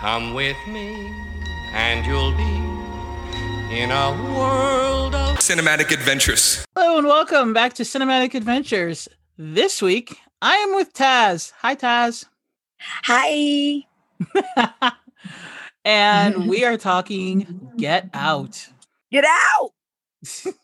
Come with me, and you'll be in a world of Cinematic adventures. Hello and welcome back to Cinematic Adventures. This week, I am with Taz. Hi, Taz. Hi. and we are talking Get Out. Get out.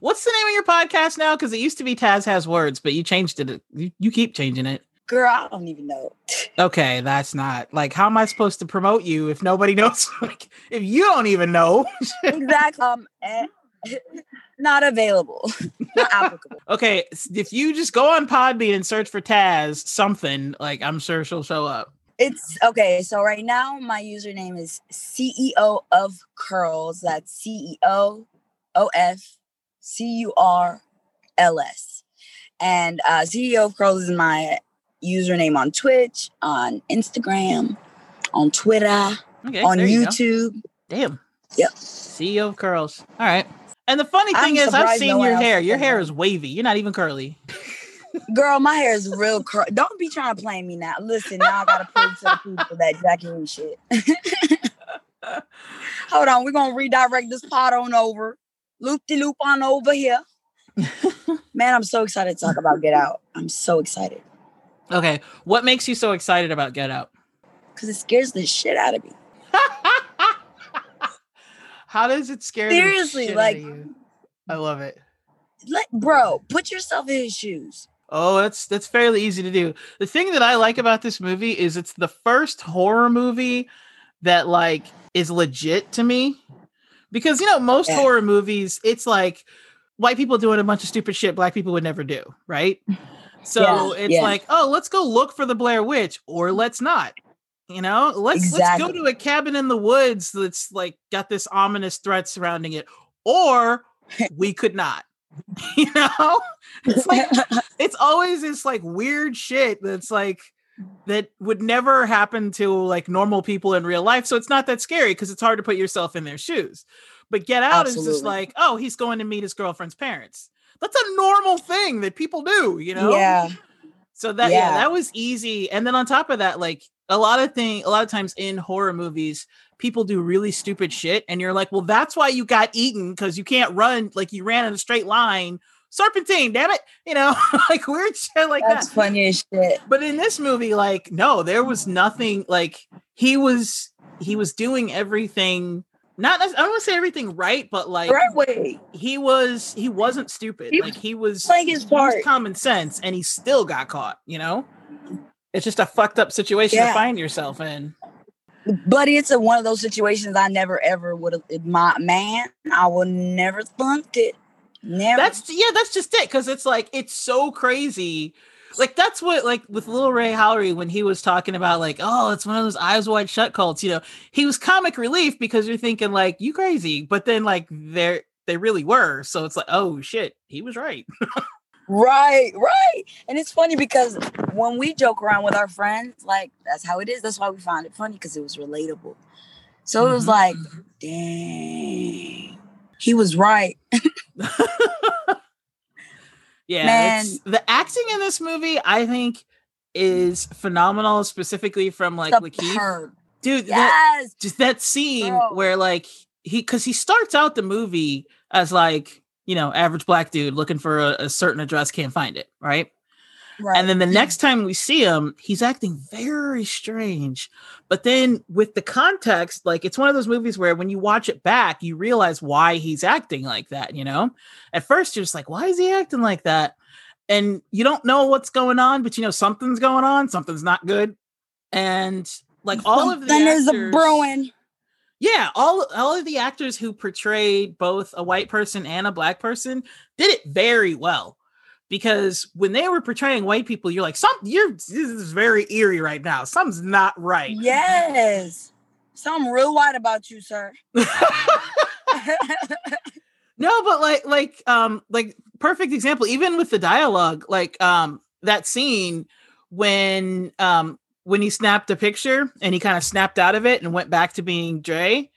What's the name of your podcast now? Because it used to be Taz Has Words, but you changed it. You, you keep changing it. Girl, I don't even know. Okay, that's not like how am I supposed to promote you if nobody knows? Like if you don't even know. exactly. Um, eh, not available. not applicable. okay, if you just go on Podbean and search for Taz something, like I'm sure she'll show up. It's okay. So right now, my username is CEO of Curls. That's CEO O F C U R L S. And uh, CEO of Curls is my username on Twitch, on Instagram, on Twitter, Okay, on there you. YouTube. Damn. Yep. CEO of curls. All right. And the funny I'm thing is, I've seen no your hair. Your hair is wavy. You're not even curly. Girl, my hair is real curly. Don't be trying to play me now. Listen, now I gotta prove to the people that Jackie ain't shit. Hold on, we're gonna redirect this pot on over. Loop de loop on over here. Man, I'm so excited to talk about Get Out. I'm so excited. Okay. What makes you so excited about Get Out? Because it scares the shit out of me. How does it scare the Seriously, like- of you? I love it. Like, bro, put yourself in his shoes. Oh, that's that's fairly easy to do. The thing that I like about this movie is it's the first horror movie that like is legit to me. Because you know, most Yeah. horror movies, it's like white people doing a bunch of stupid shit black people would never do, right? So Yeah, it's yeah. like, oh, let's go look for the Blair Witch, or let's not. You know, let's let's go to a cabin in the woods that's like got this ominous threat surrounding it, or we could not. you know, it's like it's always this like weird shit that's like that would never happen to like normal people in real life. So it's not that scary because it's hard to put yourself in their shoes. But Get Out is just like, oh, he's going to meet his girlfriend's parents. That's a normal thing that people do, you know? Yeah. So that yeah. Yeah. that was easy. And then on top of that, like a lot of thing, a lot of times in horror movies, people do really stupid shit, and you're like, well, that's why you got eaten because you can't run like you ran in a straight line. Serpentine, damn it, you know, like weird shit like That's that. funny as shit. But in this movie, like, no, there was nothing. Like he was, he was doing everything. Not, I don't want to say everything right, but like Right way. he was, he wasn't stupid. He like he was Playing his part. common sense and he still got caught, you know? It's just a fucked up situation to find yourself in. Buddy, it's a, one of those situations I never ever would have. My man, I would never thunked it. Never. That's yeah, that's just it. Cause it's like it's so crazy. Like that's what like with Lil Rel Howery when he was talking about like, oh, it's one of those eyes wide shut cults, you know, he was comic relief because you're thinking like you crazy, but then like they're they really were. So it's like, oh shit, he was right. right, right. And it's funny because when we joke around with our friends, like that's how it is. That's why we found it funny because it was relatable. So it was Mhm. like, dang, he was right. Yeah, Man. the acting in this movie, I think, is phenomenal, specifically from like Lakeith. Dude, that, Yes. just that scene Bro. where like he because he starts out the movie as like you know average black dude looking for a, a certain address can't find it right Right. and then the next time we see him he's acting very strange but then with the context like it's one of those movies where when you watch it back you realize why he's acting like that you know at first you're just like why is he acting like that and you don't know what's going on but you know something's going on something's not good and like all of the Something is a actors- brewing. yeah, all all of the actors who portrayed both a white person and a black person did it very well. Because when they were portraying white people, you're like, some you're this is very eerie right now. Something's not right. Yes. Something real white about you, sir. no, but like like um like perfect example, even with the dialogue, like um that scene when um when he snapped a picture and he kind of snapped out of it and went back to being Dre.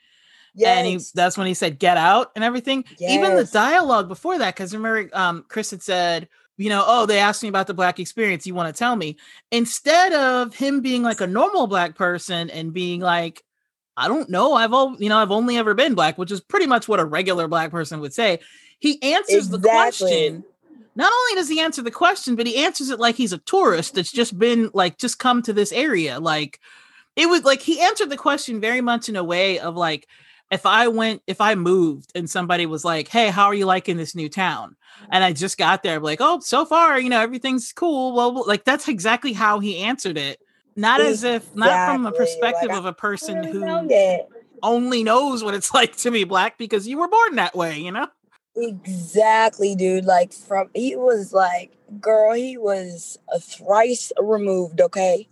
and he that's when he said get out and everything even the dialogue before that because remember um chris had said you know, oh, they asked me about the black experience. You want to tell me? Instead of him being like a normal black person and being like, I don't know, I've all you know, I've only ever been black, which is pretty much what a regular black person would say. He answers exactly. the question. Not only does he answer the question, but he answers it like he's a tourist that's just been like just come to this area. Like it was like he answered the question very much in a way of like if I went, if I moved and somebody was like, Hey, how are you liking this new town? And I just got there, I'm like, Oh, so far, you know, everything's cool. Well, like that's exactly how he answered it. Not exactly. as if, not from a perspective like, of a person who only knows what it's like to be black because you were born that way, you know? Exactly, dude. Like from he was like, girl, he was a thrice removed, okay?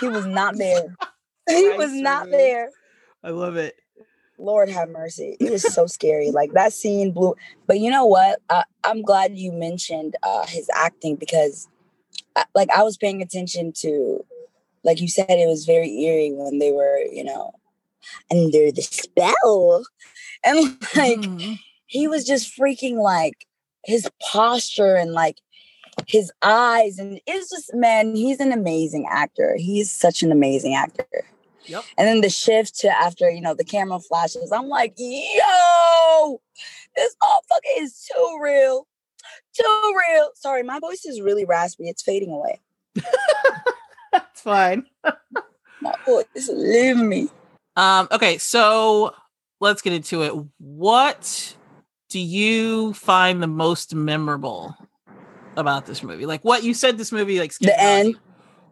he was not there. he was not there. I love it. Lord have mercy. It was so scary. Like that scene blew. But you know what? I, am glad you mentioned uh, his acting because, I, like, I was paying attention to, like you said, it was very eerie when they were, you know, under the spell, and like mm-hmm. he was just freaking like his posture and like his eyes and it's just man he's an amazing actor he's such an amazing actor Yep. And then the shift to after, you know, the camera flashes, I'm like, yo, this motherfucker is too real. Too real. Sorry, my voice is really raspy. It's fading away. That's fine. my voice is leaving me. Um, okay, so let's get into it. What do you find the most memorable about this movie? Like what you said this movie like the end.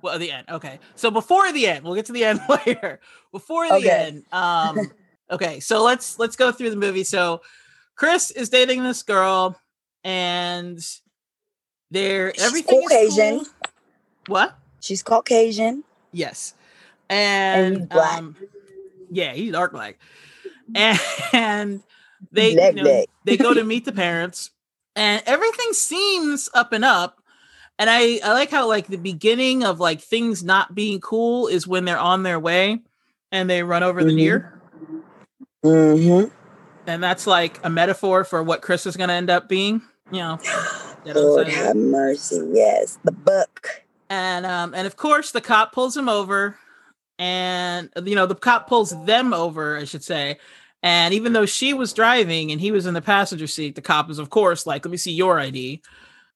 Well, the end. Okay. So before the end, we'll get to the end later. Before the okay. end. Um okay, so let's let's go through the movie. So Chris is dating this girl and they're everything Caucasian. Cool. What? She's Caucasian. Yes. And, and black. Um, yeah, he's dark black. And, and they you know, they go to meet the parents and everything seems up and up and I, I like how like the beginning of like things not being cool is when they're on their way and they run over mm-hmm. the deer. Mm-hmm. And that's like a metaphor for what Chris is gonna end up being, you know. Lord have mercy. Yes, the book. And um, and of course the cop pulls him over, and you know, the cop pulls them over, I should say. And even though she was driving and he was in the passenger seat, the cop is of course like, let me see your ID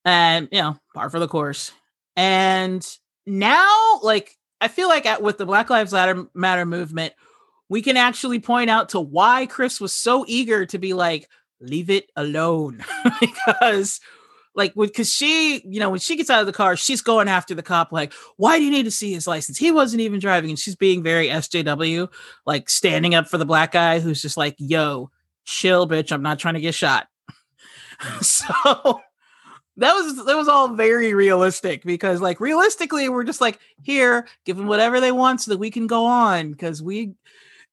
and you know, par for the course. And now, like, I feel like at, with the Black Lives Matter movement, we can actually point out to why Chris was so eager to be like, leave it alone, because like because she you know when she gets out of the car she's going after the cop like why do you need to see his license? He wasn't even driving and she's being very sjw like standing up for the black guy who's just like yo chill bitch i'm not trying to get shot. So that was that was all very realistic because like realistically we're just like here give them whatever they want so that we can go on. Because we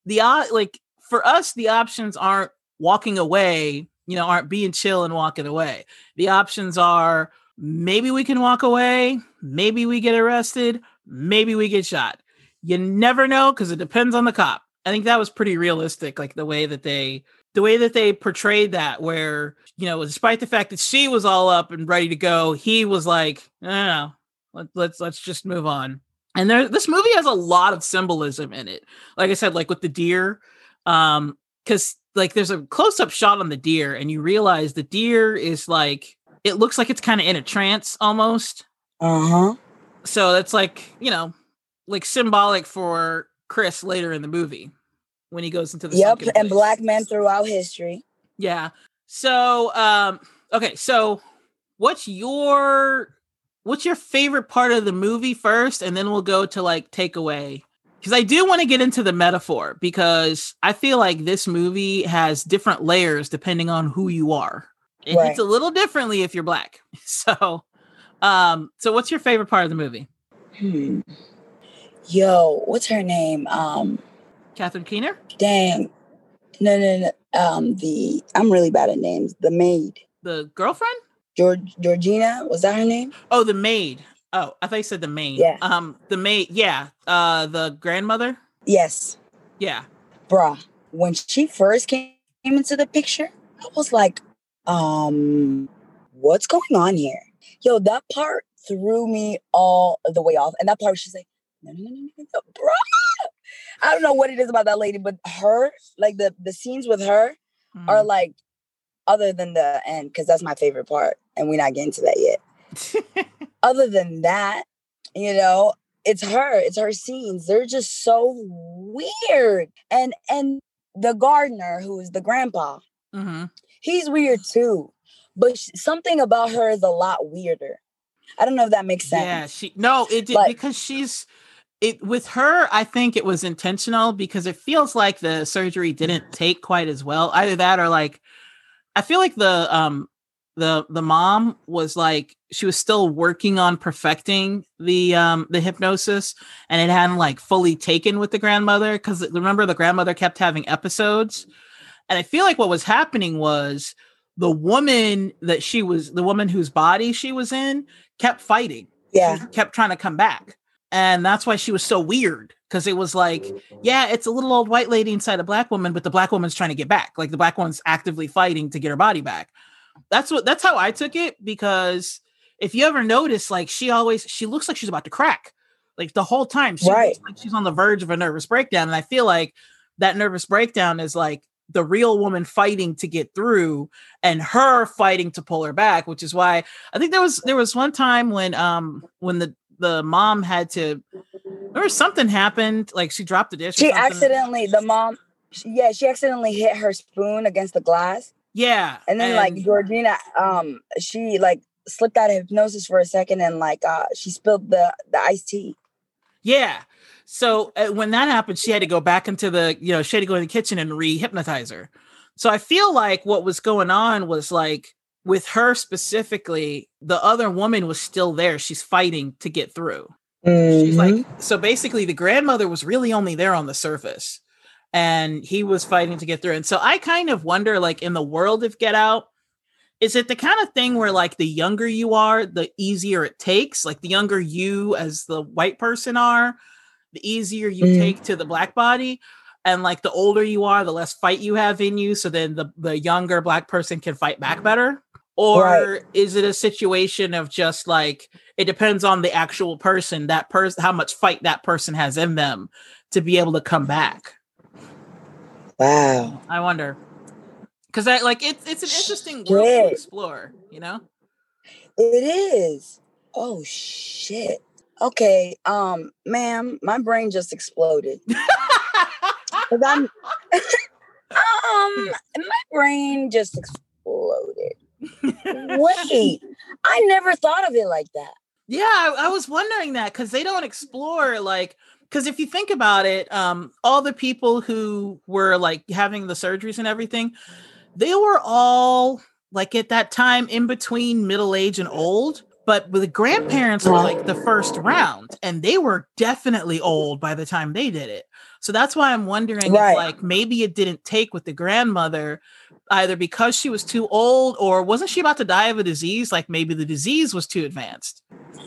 the like for us the options aren't walking away you know aren't being chill and walking away. The options are maybe we can walk away maybe we get arrested maybe we get shot. You never know because it depends on the cop. I think that was pretty realistic like the way that they the way that they portrayed that, where you know, despite the fact that she was all up and ready to go, he was like, "No, no, no. Let, let's let's just move on." And there, this movie has a lot of symbolism in it. Like I said, like with the deer, um, because like there's a close up shot on the deer, and you realize the deer is like it looks like it's kind of in a trance almost. Uh huh. So that's like you know, like symbolic for Chris later in the movie when he goes into the yep and black men throughout history. Yeah. So um okay so what's your what's your favorite part of the movie first and then we'll go to like takeaway? Because i do want to get into the metaphor because i feel like this movie has different layers depending on who you are. It right. hits a little differently if you're black. So um so what's your favorite part of the movie? Hmm. yo what's her name? Um Catherine Keener? Dang. No, no, no. Um, the I'm really bad at names. The maid. The girlfriend? George Georgina, was that her name? Oh, the maid. Oh, I thought you said the maid. Yeah. Um, the maid, yeah. Uh the grandmother? Yes. Yeah. Bruh. When she first came into the picture, I was like, um, what's going on here? Yo, that part threw me all the way off. And that part, she's like, no, no, no, no, no, no, bro. I don't know what it is about that lady, but her, like the the scenes with her Mm. are like, other than the end, because that's my favorite part, and we're not getting to that yet. Other than that, you know, it's her, it's her scenes. They're just so weird. And and the gardener, who is the grandpa, Mhm. he's weird too. But something about her is a lot weirder. I don't know if that makes sense. Yeah, she no, it did Like- because she's it with her. I think it was intentional because it feels like the surgery didn't take quite as well. Either that or like, I feel like the um the the mom was like she was still working on perfecting the um the hypnosis and it hadn't like fully taken with the grandmother because remember the grandmother kept having episodes and i feel like what was happening was the woman that she was the woman whose body she was in kept fighting Yeah. she kept trying to come back. And that's why she was so weird because it was like, yeah, it's a little old white lady inside a black woman, but the black woman's trying to get back. Like the black one's actively fighting to get her body back. That's what that's how I took it because if you ever notice, like she always she looks like she's about to crack. Like the whole time she Right. looks like she's on the verge of a nervous breakdown. And I feel like that nervous breakdown is like the real woman fighting to get through and her fighting to pull her back, which is why I think there was there was one time when um when the the mom had to or something happened like she dropped the dish. She accidentally, the mom, yeah, she accidentally hit her spoon against the glass. yeah, And then like Georgina, um, she like slipped out of hypnosis for a second and like uh she spilled the the iced tea. yeah. So uh, when that happened, she had to go back into the you know she had to go in the kitchen and re-hypnotize her. So I feel like what was going on was like with her specifically, the other woman was still there. She's fighting to get through. She's like, Mm-hmm. so basically, the grandmother was really only there on the surface, and he was fighting to get through. And so I kind of wonder, like, in the world of Get Out, is it the kind of thing where, like, the younger you are, the easier it takes? Like, the younger you as the white person are, the easier you Mm. take to the black body. And like the older you are, the less fight you have in you. So then the, the younger black person can fight back better. Or Right. is it a situation of just like it depends on the actual person that person how much fight that person has in them to be able to come back wow. i wonder because i like it's it's an interesting world to explore you know It is. Oh shit. Okay, um, ma'am, my brain just exploded. 'Cause I'm um my brain just exploded. Wait, I never thought of it like that. Yeah, I, I was wondering that because they don't explore like because if you think about it, um, all the people who were like having the surgeries and everything, they were all like at that time in between middle age and old. But with the grandparents were like the first round, and they were definitely old by the time they did it. So that's why I'm wondering Right. if like maybe it didn't take with the grandmother either because she was too old or wasn't she about to die of a disease? Like maybe the disease was too advanced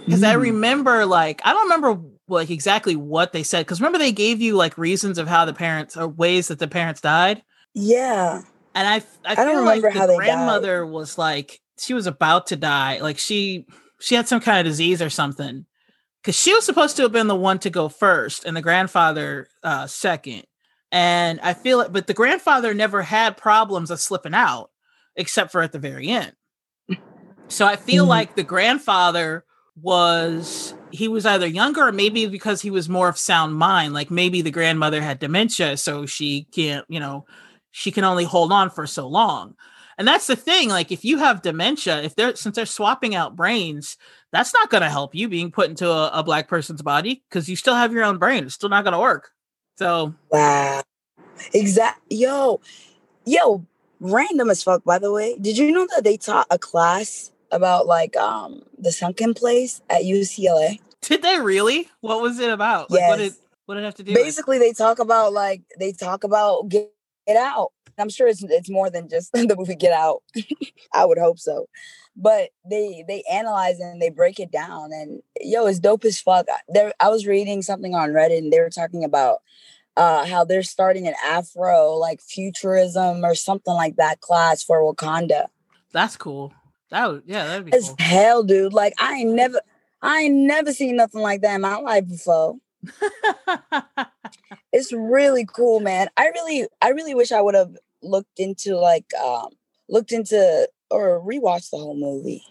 because I Mm. remember like I don't remember like exactly what they said because remember they gave you like reasons of how the parents or ways that the parents died Yeah. and I I, I don't like remember the how they died. grandmother was like she was about to die like she she had some kind of disease or something because she was supposed to have been the one to go first and the grandfather uh second and I feel it but the grandfather never had problems of slipping out except for at the very end. So I feel Mhm. like the grandfather was he was either younger or maybe because he was more of sound mind like maybe the grandmother had dementia so she can't you know she can only hold on for so long. And that's the thing like if you have dementia if they're since they're swapping out brains that's not going to help you being put into a, a black person's body because you still have your own brain it's still not going to work so Wow. Exact. Yo, yo, random as fuck. By the way, did you know that they taught a class about like um the sunken place at UCLA? did they really what was it about like what did Yes. what did it have to do with? Basically, they talk about like they talk about get, get out. I'm sure it's it's more than just the movie Get Out. I would hope so, but they they analyze and they break it down, and yo, it's dope as fuck. I- There, I was reading something on Reddit, and they were talking about uh, how they're starting an Afro like futurism or something like that class for Wakanda. that's cool That would yeah, that'd be As cool. hell, dude. Like I ain't never, I ain't never seen nothing like that in my life before. It's really cool, man. I really, I really wish I would have looked into like, um, looked into or rewatched the whole movie.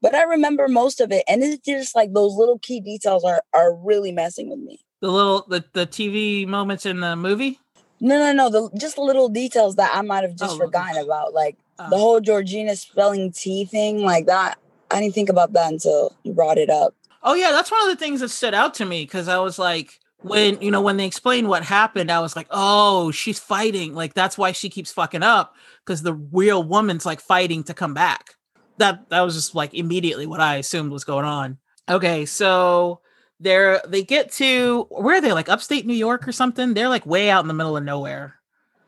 But I remember most of it, and it's just like those little key details are are really messing with me. the little the, the TV moments in the movie. No, no, no. The just little details that I might have just Oh, forgotten about, like the whole Georgina spelling T thing, like that. I didn't think about that until you brought it up. Oh yeah, that's one of the things that stood out to me because I was like, when you know when they explained what happened, I was like, oh, she's fighting. Like that's why she keeps fucking up because the real woman's like fighting to come back. That that was just like immediately what I assumed was going on. Okay, so they're they get to where are they like upstate New York or something? They're like way out in the middle of nowhere.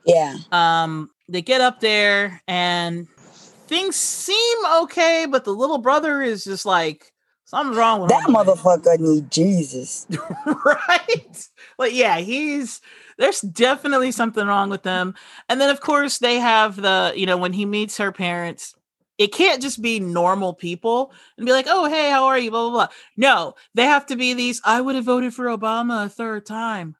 Yeah, Um, they get up there and things seem okay, but the little brother is just like something's wrong with that him. motherfucker need Jesus. right? Like, yeah, he's there's definitely something wrong with them. And then, of course, they have the you know when he meets her parents, it can't just be normal people and be like, oh hey, how are you? Blah blah blah. No, they have to be these. I would have voted for Obama a third time.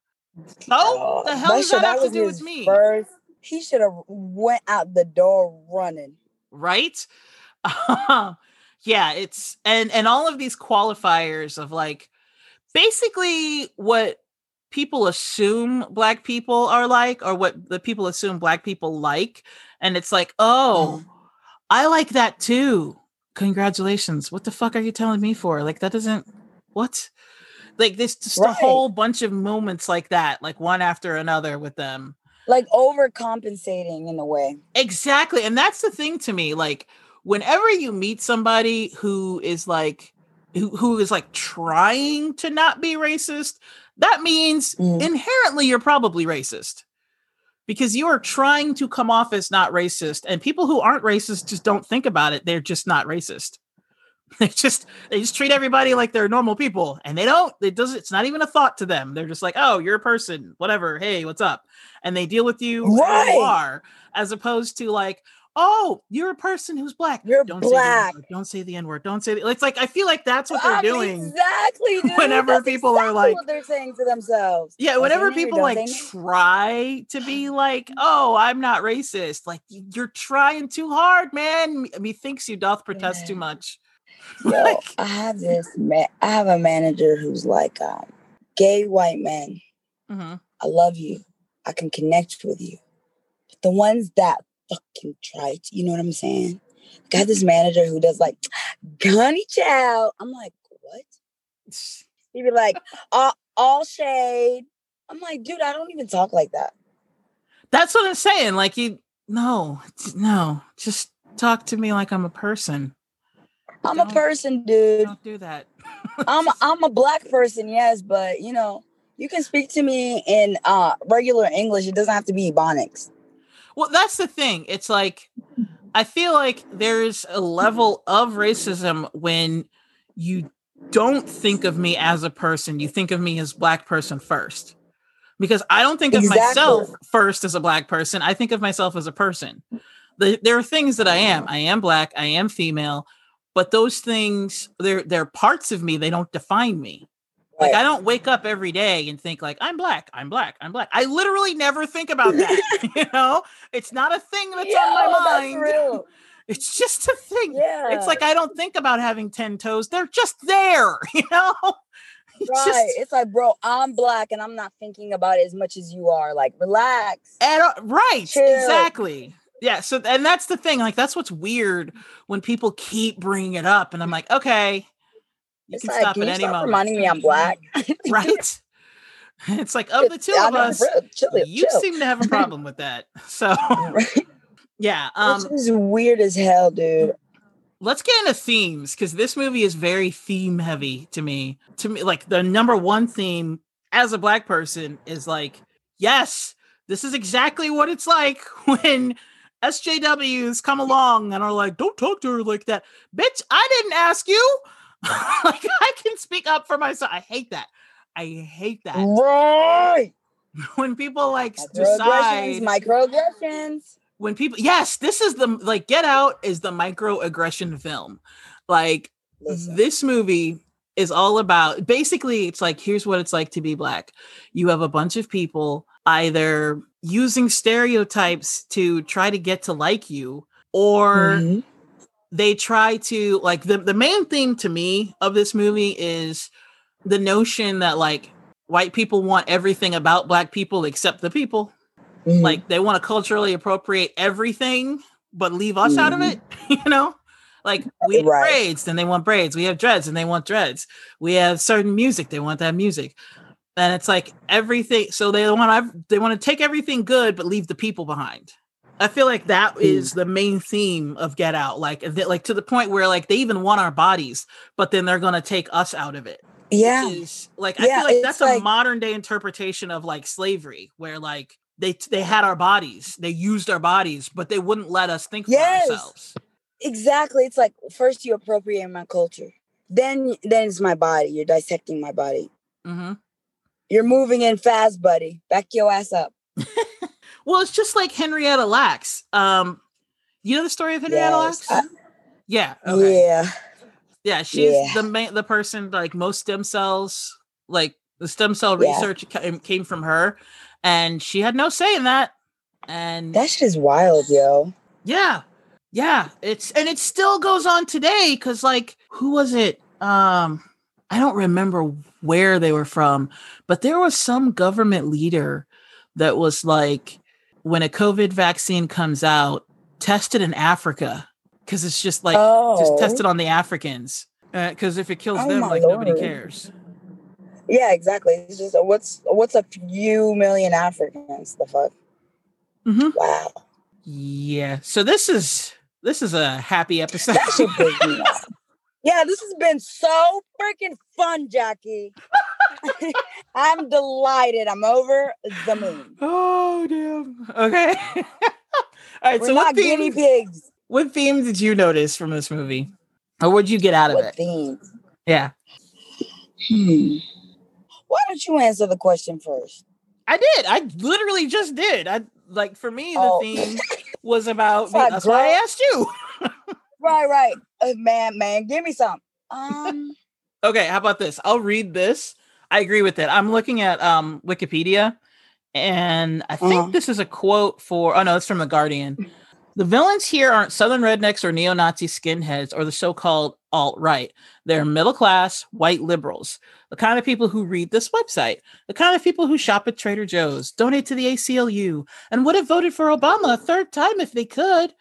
So Oh, the hell does that have to do with me? First, he should have went out the door running. right um, yeah it's and and all of these qualifiers of like basically what people assume black people are like or what the people assume black people like and it's like oh mm-hmm. i like that too congratulations what the fuck are you telling me for like that doesn't what like this just a whole bunch of moments like that like one after another with them Like overcompensating in a way. Exactly. And that's the thing to me. Like, whenever you meet somebody who is like, who, who is like trying to not be racist, that means Mhm. inherently you're probably racist because you are trying to come off as not racist. And people who aren't racist just don't think about it. They're just not racist. They just they just treat everybody like they're normal people, and they don't. It does. It's not even a thought to them. They're just like, oh, you're a person, whatever. Hey, what's up? And they deal with you who Right. you are, as opposed to like, oh, you're a person who's black. You're don't black. Say. Don't say the n word. Don't say. The, it's like I feel like that's what they're doing. Exactly. Dude. whenever That's people are like- they're saying to themselves. Yeah, Don't whenever people like try to be like, "Oh, I'm not racist," like you're trying too hard, man. Me- Methinks you doth protest too much. Yo, Like- I have this man. I have a manager who's like, um, gay white man. Mhm. I love you. I can connect with you. But the ones that fucking try to, you know what I'm saying? Got this manager who does like, Gunny Chow. I'm like, what? He'd be like, all, all shade. I'm like, dude, I don't even talk like that. That's what I'm saying. Like you, no, no, just talk to me like I'm a person. I'm a Don't- person, dude. Don't do that. I'm a, I'm a black person, yes, but you know, you can speak to me in uh regular English. It doesn't have to be Ebonics. Well, that's the thing. It's like I feel like there's a level of racism when you don't think of me as a person. You think of me as black person first. Because I don't think of myself first as a black person. I think of myself as a person. The, there are things that I am. I am black. I am female. But those things, they're they're parts of me. They don't define me. Like I don't wake up every day and think like I'm black, I'm black, I'm black. I literally never think about that. you know, it's not a thing that's on my mind. It's just a thing. Yeah. It's like I don't think about having 10 toes. They're just there, you know? It's right. just- it's like, bro, I'm black and I'm not thinking about it as much as you are. Like, relax. and, right, Chill. exactly. Yeah, so and that's the thing. Like that's what's weird when people keep bringing it up and I'm mm. like, okay, you It's can like, stop can at you any stop moment. reminding me I'm black? right? It's like of the two of us, chill, you chill. seem to have a problem with that. So Right? yeah, um Which is weird as hell, dude. let's get into themes because this movie is very theme heavy to me. To me, like the number one theme as a black person is like, yes, this is exactly what it's like when SJWs come along and are like, don't talk to her like that. Bitch, I didn't ask you. like I can speak up for myself. I hate that. I hate that. Right. When people like decide microaggressions. when people yes, this is the like Get Out is the microaggression film. Like Listen. this movie is all about basically it's like here's what it's like to be black you have a bunch of people either using stereotypes to try to get to like you or Mhm. They try to like the, the main theme to me of this movie is the notion that like white people want everything about black people except the people. Mhm. like they want to culturally appropriate everything but leave us out of it you know? Like we have Right. braids then they want braids. We have dreads and they want dreads. We have certain music they want that music. And it's like everything so they want to they want to take everything good but leave the people behind i feel like that Mm. the main theme of get out like th- like to the point where like they even want our bodies but then they're going to take us out of it yeah. is like I Yeah, feel like that's a modern day interpretation of like slavery, where like they they had our bodies, they used our bodies, but they wouldn't let us think Yes. for ourselves. Exactly. It's like first you appropriate my culture. Then then it's my body. You're dissecting my body. hmm You're moving in fast, buddy. Back your ass up. Well, it's just like Henrietta Lacks. Um, you know the story of Henrietta Yes, Lacks? Yeah. Okay. Yeah. Yeah, she's Yeah. the main the person like most stem cells, like the stem cell Yeah. research came, came from her, and she had no say in that. And That shit is wild, yo. Yeah. Yeah. It's and it still goes on today because like who was it? Um I don't remember where they were from, but there was some government leader that was like when a COVID vaccine comes out, test it in Africa. Cause it's just like just test it on the Africans. Because if it kills Oh them, like nobody cares. Yeah, exactly. It's just uh, what's what's a few million Africans? The fuck? hmm Wow. Yeah. So this is this is a happy episode. That shit pissed me off. Yeah, this has been so freaking fun, Jackie. I'm delighted. I'm over the moon. Damn. Okay. All right. We're so not what guinea theme, pigs. what theme did you notice from this movie? Or what'd you get out of What it? theme? Yeah. Hmm. Why don't you answer the question first? I did. I literally just did. I like for me the Oh. theme was about Fuck, that's why I asked you. Right, right. Uh, man, man, give me some. Um, Okay, how about this? I'll read this. I agree with it. I'm looking at um Wikipedia and I think Uh-huh. this is a quote for oh no, it's from the Guardian. The villains here aren't southern rednecks or neo-Nazi skinheads or the so-called alt-right. They're middle class white liberals, the kind of people who read this website, the kind of people who shop at Trader Joe's, donate to the ACLU, and would have voted for Obama a third time if they could.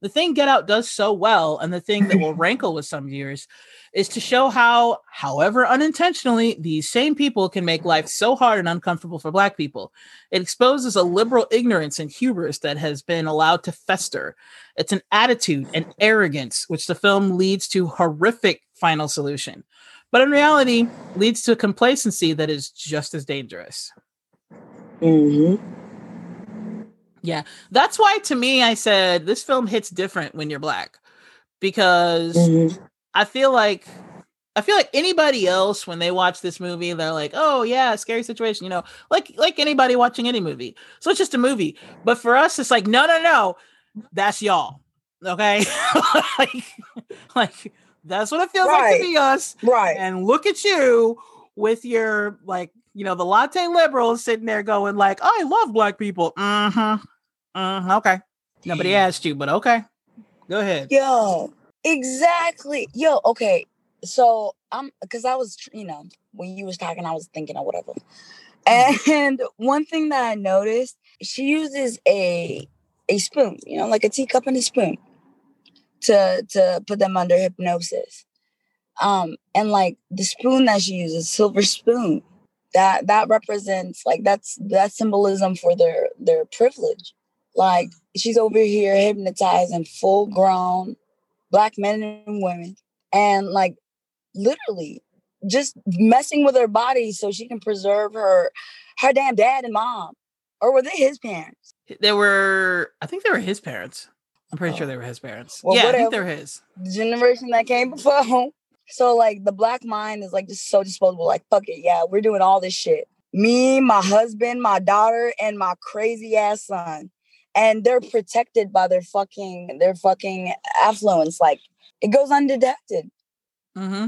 The thing Get Out does so well, and the thing that will rankle with some viewers, is to show how, however unintentionally, these same people can make life so hard and uncomfortable for Black people. It exposes a liberal ignorance and hubris that has been allowed to fester. It's an attitude and arrogance, which the film leads to horrific final solution, but in reality leads to a complacency that is just as dangerous. mhm. Yeah, that's why, to me, I said this film hits different when you're Black because Mhm. I feel like I feel like anybody else when they watch this movie, they're like, "Oh yeah, scary situation," you know, like like anybody watching any movie. So it's just a movie. But for us, it's like, no, no, no, that's y'all. Okay, like, like that's what it feels like to be us. Right. And look at you with your like, you know, the latte liberals sitting there going like, "I love black people." Mm-hmm. Mm, okay. Nobody asked you, but okay. Go ahead. Yo, exactly. Yo, okay. So I'm because I was, you know, when you was talking, I was thinking or whatever. And one thing that I noticed, she uses a a spoon, you know, like a teacup and a spoon to to put them under hypnosis. Um, and like the spoon that she uses, silver spoon, that that represents like that's that symbolism for their their privilege. Like she's over here hypnotizing full grown black men and women and like literally just messing with her body so she can preserve her her damn dad and mom or were they his parents They were, I think they were his parents. I'm pretty sure Oh. they were his parents. Well, yeah, I think they're his. generation that came before so like the black mind is like just so disposable like fuck it yeah we're doing all this shit me my husband my daughter and my crazy ass son and they're protected by their fucking their fucking affluence. Like it goes undetected. Mm-hmm.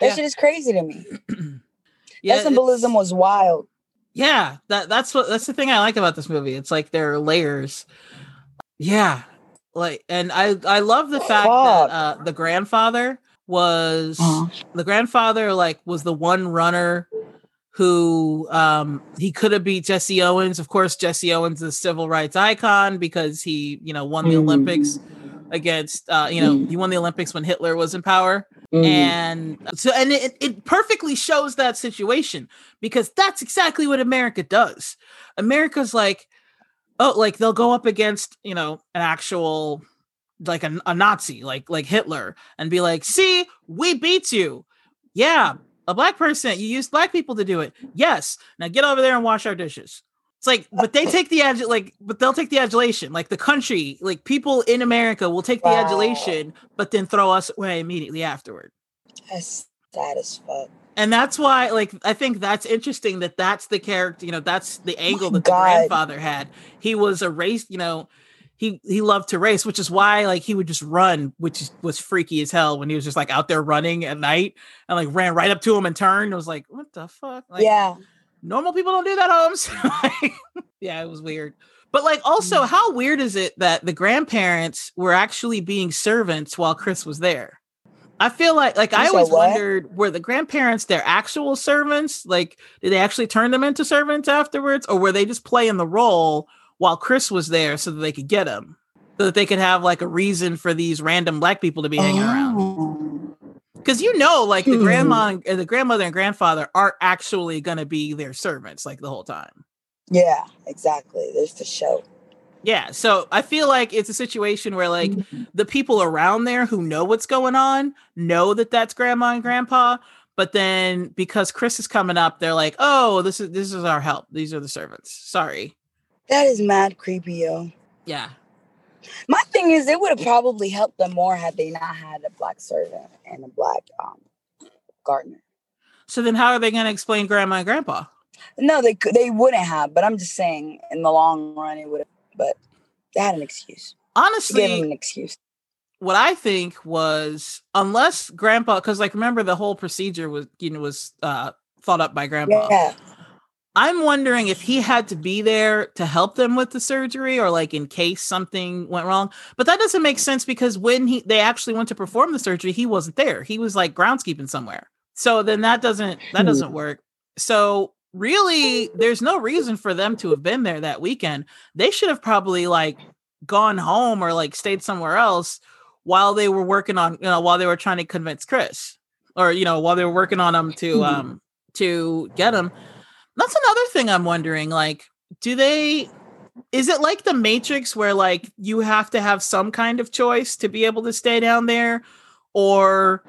That Yeah. shit is crazy to me. Yeah, that symbolism was wild. yeah that that's what that's the thing i like about this movie it's like there are layers yeah like and i i love the fact Fuck. that uh the grandfather was Uh-huh. the grandfather like was the one runner who um he could have beat jesse owens of course jesse owens is a civil rights icon because he you know won the Mm. olympics against uh you know Mm. he won the olympics when hitler was in power Mhm. and so and it, it perfectly shows that situation because that's exactly what america does america's like oh like they'll go up against you know an actual like a, a nazi like like hitler and be like see we beat you yeah a black person you use black people to do it yes now get over there and wash our dishes it's like but they take the adju- like but they'll take the adulation like the country like people in america will take the Wow. adulation but then throw us away immediately afterward That's sad as fuck. and that's why like i think that's interesting that that's the character you know that's the angle that God. the grandfather had he was a race you know he he loved to race which is why like he would just run which was freaky as hell when he was just like out there running at night and like ran right up to him and turned. I was like what the fuck? Like yeah. normal people don't do that homes Like, yeah it was weird. But like also Mm. how weird is it that the grandparents were actually being servants while chris was there? I feel like like i You said always what? wondered were the grandparents their actual servants? Like did they actually turn them into servants afterwards? Or were they just playing the role while chris was there so that they could get him so that they could have like a reason for these random black people to be hanging around Oh. because you know like the Hmm. grandma and the grandmother and grandfather aren't actually going to be their servants like the whole time Yeah, exactly. There's the show. yeah so i feel like it's a situation where like the people around there who know what's going on know that that's grandma and grandpa but then because chris is coming up they're like oh this is this is our help these are the servants sorry That is mad creepy, yo. yeah My thing is, it would have probably helped them more had they not had a black servant and a black um gardener. so then how are they going to explain grandma and grandpa No, they they wouldn't have. But I'm just saying, in the long run, it would have. But they had an excuse. Honestly them an excuse. what I think was unless grandpa because like remember the whole procedure was you know was uh thought up by grandpa. Yeah, I'm wondering if he had to be there to help them with the surgery or like in case something went wrong. But that doesn't make sense because when he they actually went to perform the surgery, he wasn't there. He was like groundskeeping somewhere. So then that doesn't that Hmm. doesn't work. So really there's no reason for them to have been there that weekend. They should have probably like gone home or like stayed somewhere else while they were working on, you know, while they were trying to convince Chris or you know, while they were working on him to Hmm. um to get him. That's another thing I'm wondering. Like, do they? Is it like the Matrix where like you have to have some kind of choice to be able to stay down there, or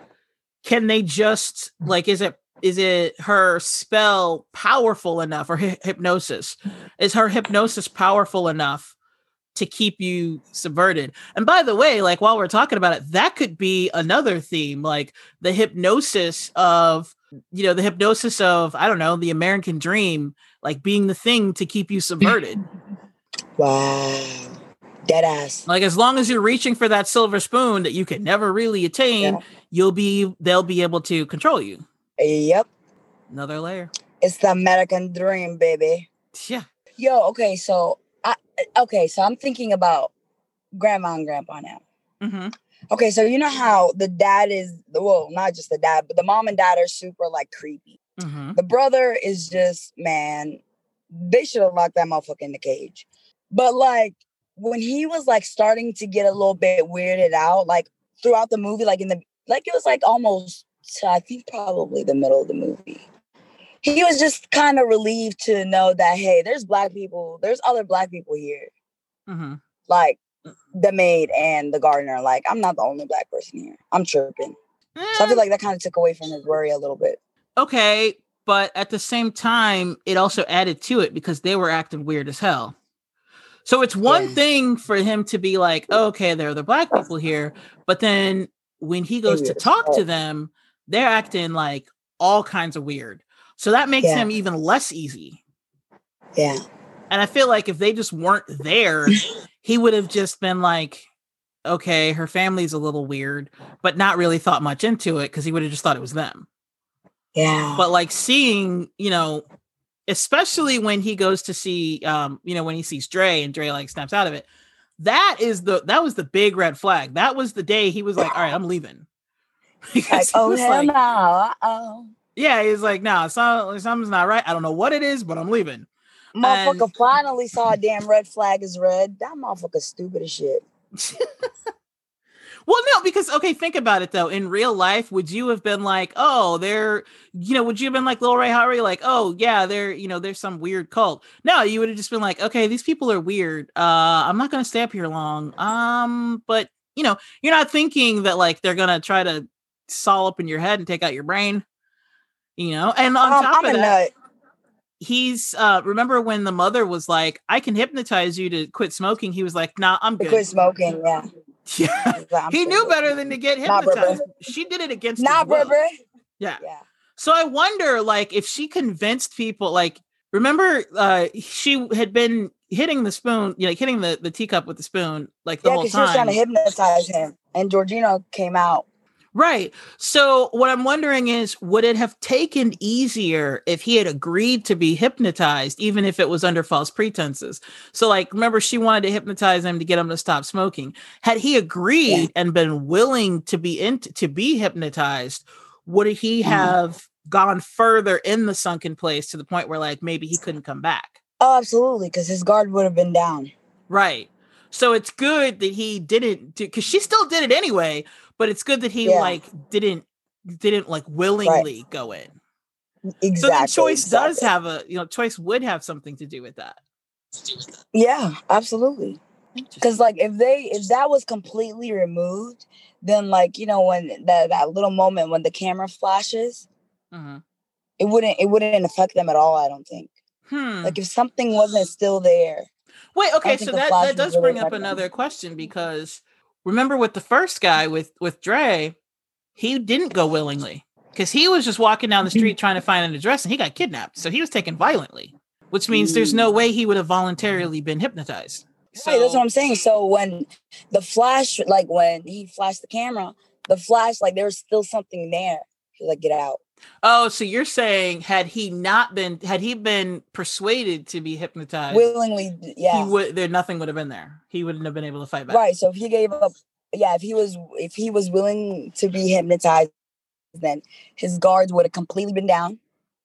can they just like? Is it is it her spell powerful enough or hy- hypnosis? Is her hypnosis powerful enough to keep you subverted? And by the way, like while we're talking about it, that could be another theme, like the hypnosis of you know the hypnosis of i don't know the american dream like being the thing to keep you subverted wow, dead ass. like as long as you're reaching for that silver spoon that you can never really attain Yeah. you'll be they'll be able to control you Yep, another layer it's the American dream, baby. yeah Yo, okay, so I okay, so I'm thinking about grandma and grandpa now. hmm Okay, so you know how the dad is well, not just the dad, but the mom and dad are super like creepy. hmm The brother is just man, they should have locked that motherfucker in the cage. But like when he was like starting to get a little bit weirded out, like throughout the movie, like in the like it was like almost I think probably the middle of the movie. He was just kind of relieved to know that hey, there's black people, there's other black people here. hmm Like the maid and the gardener. Like, I'm not the only black person here. I'm chirping. So I feel mm. like that kind of took away from his worry a little bit. okay but at the same time it also added to it because they were acting weird as hell so it's one Yeah. thing for him to be like okay there are the black people here but then when he goes to talk to them they're acting like all kinds of weird so that makes Yeah. him even less easy Yeah. And I feel like if they just weren't there, he would have just been like, okay, her family's a little weird, but not really thought much into it because he would have just thought it was them. Yeah. But like seeing, you know, especially when he goes to see, um, you know, when he sees Dre and Dre like snaps out of it, that is the that was the big red flag. That was the day he was like, all right, I'm leaving. like, oh hell like- no. Oh. yeah, he's like, nah, something's not right. I don't know what it is, but I'm leaving. Motherfucker finally saw a damn red flag is red. That motherfucker stupid as shit. Well, no, because okay, think about it though. In real life, would you have been like, oh, they're, you know, would you have been like Lil Rel Howery, like, oh yeah, they're, you know, there's some weird cult. No, you would have just been like, okay, these people are weird. Uh, I'm not gonna stay up here long. Um, but you know, you're not thinking that like they're gonna try to saw up in your head and take out your brain. You know, and on Um, top I'm of that, nut. He's uh remember when the mother was like, I can hypnotize you to quit smoking. He was like, nah, I'm good. quit smoking. Yeah. Yeah. I'm he knew better than to get Nah, hypnotized. she did it against Nah, his will. bro, bro. Yeah. Yeah. So I wonder, like, if she convinced people, like, remember, uh, she had been hitting the spoon, you know, like hitting the the teacup with the spoon, like the Yeah, whole because she was trying to hypnotize him. And Georgina came out. Right. So what I'm wondering is, would it have taken easier if he had agreed to be hypnotized, even if it was under false pretenses? So, like, remember, she wanted to hypnotize him to get him to stop smoking. Had he agreed and been willing to be in to be hypnotized, would he Mhm. have gone further in the sunken place to the point where, like, maybe he couldn't come back? Oh, absolutely. Because his guard would have been down. Right. So it's good that he didn't do because she still did it anyway, but it's good that he Yeah. like didn't didn't like willingly go in. Exactly. So the choice does have a you know choice would have something to do with that. Yeah, absolutely. Because like if they if that was completely removed, then like you know when that that little moment when the camera flashes, Mhm. it wouldn't it wouldn't affect them at all. I don't think. Hmm. Like if something wasn't still there, Wait, okay, so that, that does really bring up affecting them. another question because remember with the first guy with with Dre, he didn't go willingly because he was just walking down the Mm-hmm. street trying to find an address and he got kidnapped. So he was taken violently, which means there's Mm. no way he would have voluntarily been hypnotized. So right? That's what I'm saying. So when the flash, like when he flashed the camera, the flash, like there was still something there. He was like, get out. Oh, so you're saying had he not been had he been persuaded to be hypnotized, Willingly, yeah. he would there nothing would have been there. He wouldn't have been able to fight back. Right. So if he gave up, yeah, if he was if he was willing to be hypnotized, then his guards would have completely been down.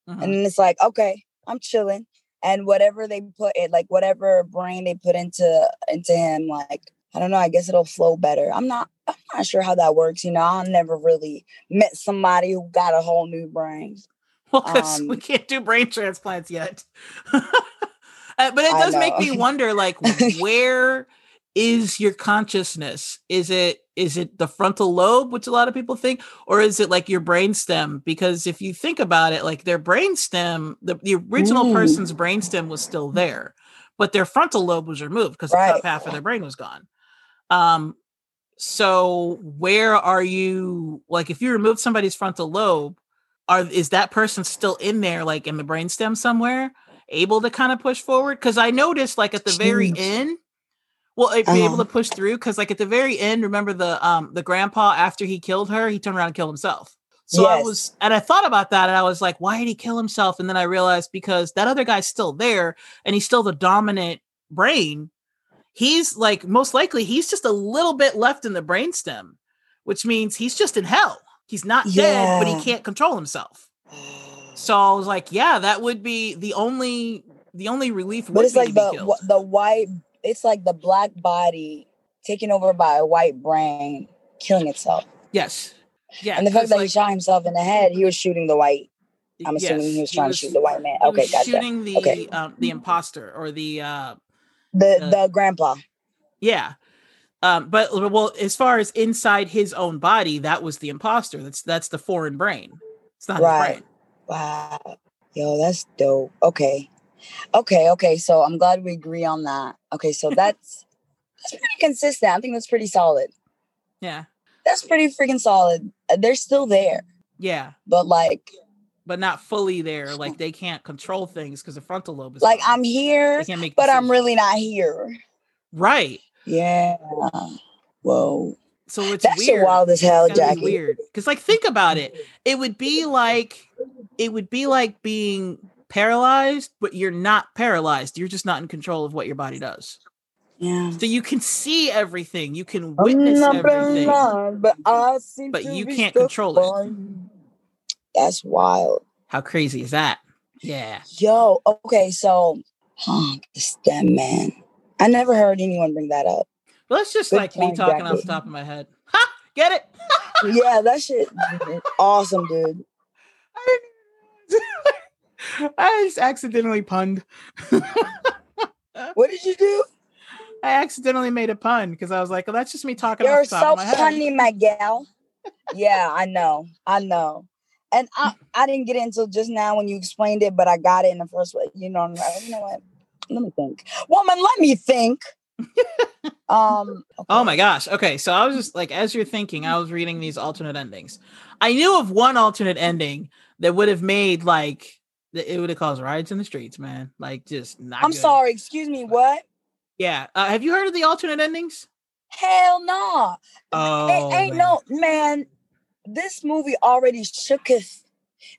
And mm-hmm. then it's like, okay, I'm chilling. And whatever they put it, like whatever brain they put into into him, like I don't know, I guess it'll flow better. I'm not I'm not sure how that works. You know, I never really met somebody who got a whole new brain. Well, because we Um, can't do brain transplants yet. Uh, but it does make me wonder, like, where is your consciousness? Is it is it the frontal lobe, which a lot of people think, or is it like your brain stem? Because if you think about it, like their brain stem, the, the original Ooh. person's brain stem was still there, but their frontal lobe was removed because the top Right. half of their brain was gone. Um, so where are you? Like, if you remove somebody's frontal lobe, are is that person still in there like in the brainstem somewhere able to kind of push forward because i noticed like at the very end well it'd be able Uh-huh. to push through because like at the very end remember the um the grandpa after he killed her he turned around and killed himself so i was and i thought about that and i was like why did he kill himself and then i realized because that other guy's still there and he's still the dominant brain he's like most likely he's just a little bit left in the brainstem which means he's just in hell he's not dead but he can't control himself so I was like, yeah, that would be the only the only relief. But it's like the wh- the white. It's like the black body taken over by a white brain killing itself. yes, yeah, and the fact that he shot himself in the head, he was shooting the white. I'm assuming yes, he was trying was- to shoot the white man. he Okay, gotcha. shooting the Okay. um, the imposter or the uh, The uh, the grandpa. yeah. Um, but well, as far as inside his own body, that was the imposter. That's that's the foreign brain. It's not Right. brain. Wow. Yo, that's dope. Okay. Okay, okay. So I'm glad we agree on that. Okay, so that's that's pretty consistent. I think that's pretty solid. Yeah, That's pretty freaking solid. Uh, They're still there. yeah, But like but not fully there. Like they can't control things because the frontal lobe is Like. I'm here, They can't make but I'm really not here. right. Yeah. Whoa. So it's That shit weird. wild as hell, It's gotta be Jackie. weird. Because like think about it. It would be like it would be like being paralyzed, but you're not paralyzed. You're just not in control of what your body does. Yeah. So you can see everything. You can witness everything. blind, but But you can't control it. That's wild. How crazy is that? Yeah. Yo, okay, so huh, stem man. I never heard anyone bring that up. Well, that's just Good like me talking off the top of my head. Ha! Get it? Yeah, that shit awesome, dude. I just accidentally punned. What did you do? I accidentally made a pun because I was like, "Oh, that's just me talking You're off the top so of my head." funny, my gal. yeah, I know. I know. And I, I didn't get it until just now when you explained it, but I got it in the first way. You know, I'm like, you know what? Let me think. Woman, let me think. um Oh my gosh. Okay, so I was just like, as you're thinking, I was reading these alternate endings. I knew of one alternate ending that would have made like it would have caused riots in the streets, man. Like just not. I'm good. sorry, excuse me, what? Yeah. Uh, have you heard of the alternate endings? Hell no. Oh, it ain't man. no man. This movie already shooketh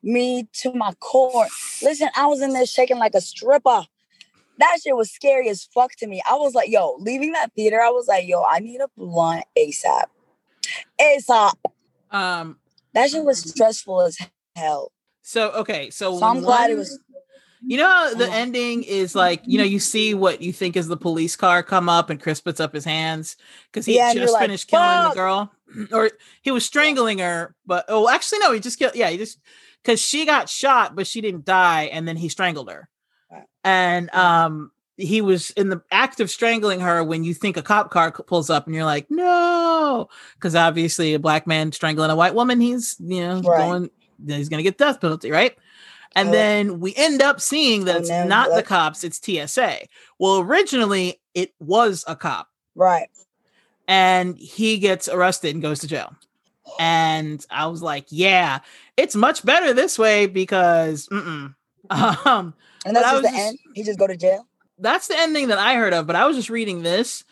me to my core. Listen, I was in there shaking like a stripper. That shit was scary as fuck to me. I was like, yo, leaving that theater, I was like, yo, I need a blunt ASAP. ASAP. Um. That shit was stressful as hell. So okay. So, So I'm glad it was You know, the Oh. ending is like you know you see what you think is the police car come up, and Chris puts up his hands because he Yeah, had and you're just like, finished killing the girl, or he was strangling her. But oh, actually, no, he just killed. Yeah, he just because she got shot, but she didn't die, and then he strangled her. And um, he was in the act of strangling her when you think a cop car pulls up, and you're like, no, because obviously a black man strangling a white woman, he's you know Right. going, he's gonna get death penalty, right? And Oh. then we end up seeing that it's not the cops, it's TSA. Well, originally it was a cop, right. And he gets arrested and goes to jail. And I was like, yeah, it's much better this way because um And that's the just- end. He just go to jail. that's the ending that I heard of, but I was just reading this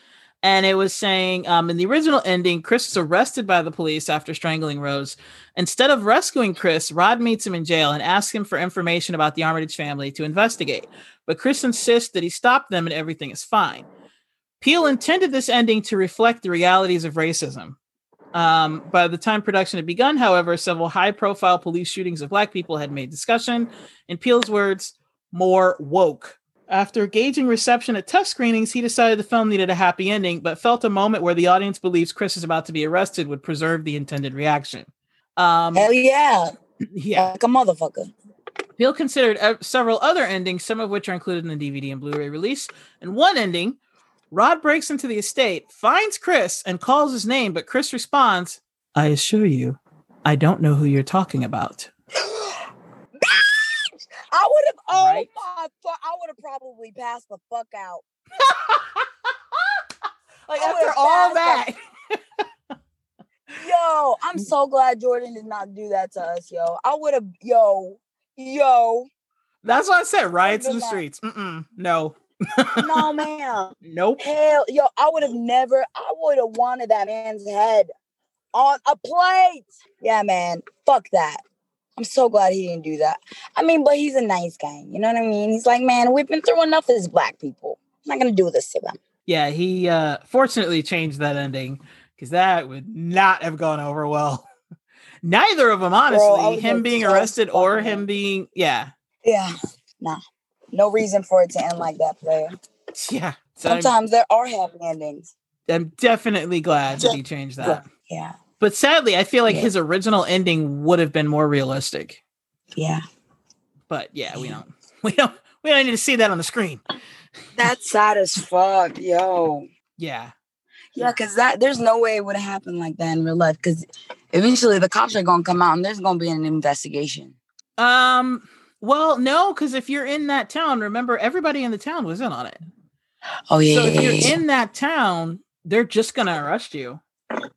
and it was saying um, in the original ending, Chris is arrested by the police after strangling Rose. Instead of rescuing Chris, Rod meets him in jail and asks him for information about the Armitage family to investigate. But Chris insists that he stopped them and everything is fine. Peele intended this ending to reflect the realities of racism. Um, by the time production had begun, however, several high profile police shootings of Black people had made discussion, in Peele's words, more woke. After gauging reception at test screenings, he decided the film needed a happy ending, but felt a moment where the audience believes Chris is about to be arrested would preserve the intended reaction. Um, Hell yeah. yeah, Like a motherfucker. Peele considered several other endings, some of which are included in the DVD and Blu-ray release. and one ending, Rod breaks into the estate, finds Chris, and calls his name, but Chris responds, "I assure you, I don't know who you're talking about." I would have. Oh Right? my! I would have probably passed the fuck out. like I after all that, Yo, I'm so glad Jordan did not do that to us, yo. I would have, yo, yo, that's what I said. Riots in the streets. Mm-mm, no, no, man. nope. Hell, yo, I would have never, I would have wanted that man's head on a plate. Yeah, man. Fuck that. I'm so glad he didn't do that. I mean, but he's a nice guy. You know what I mean? He's like, man, we've been through enough as black people. I'm not gonna do this to them. Yeah, he uh fortunately changed that ending because that would not have gone over well. Neither of them, honestly, was him being arrested or him being, yeah, Yeah, nah. No reason for it to end like that, player. yeah. So I'm, Sometimes there are happy endings. I'm definitely glad that he changed that. Yeah, But sadly, I feel like Yeah. his original ending would have been more realistic. yeah. But yeah, we don't, we don't, we don't need to see that on the screen. That's sad as fuck, yo. Yeah, Yeah, because that there's no way it would have happened like that in real life. Because eventually the cops are gonna come out and there's gonna be an investigation. Um. Well, no, because if you're in that town, remember everybody in the town was in on it. Oh yeah. So if you're in that town, they're just gonna arrest you.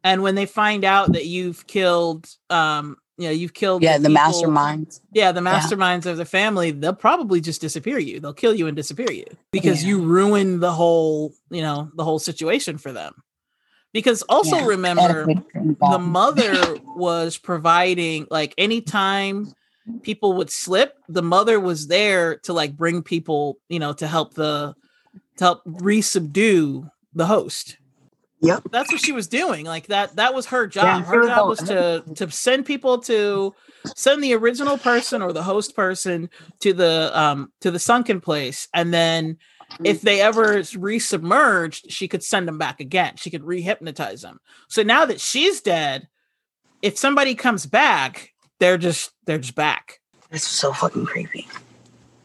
And when they find out that you've killed um you know you've killed Yeah, the people- masterminds. yeah the masterminds of the family they'll probably just disappear you they'll kill you and disappear you because Yeah. you ruin the whole you know the whole situation for them because also Yeah, remember the mother was providing like anytime people would slip the mother was there to like bring people you know to help the to help re-subdue the host. Yep. that's what she was doing like that that was her job. She her job. was to to send people to send the original person or the host person to the um to the sunken place and then if they ever re-submerged she could send them back again. She could re-hypnotize them. So now that she's dead if somebody comes back they're just they're just back That's so fucking creepy.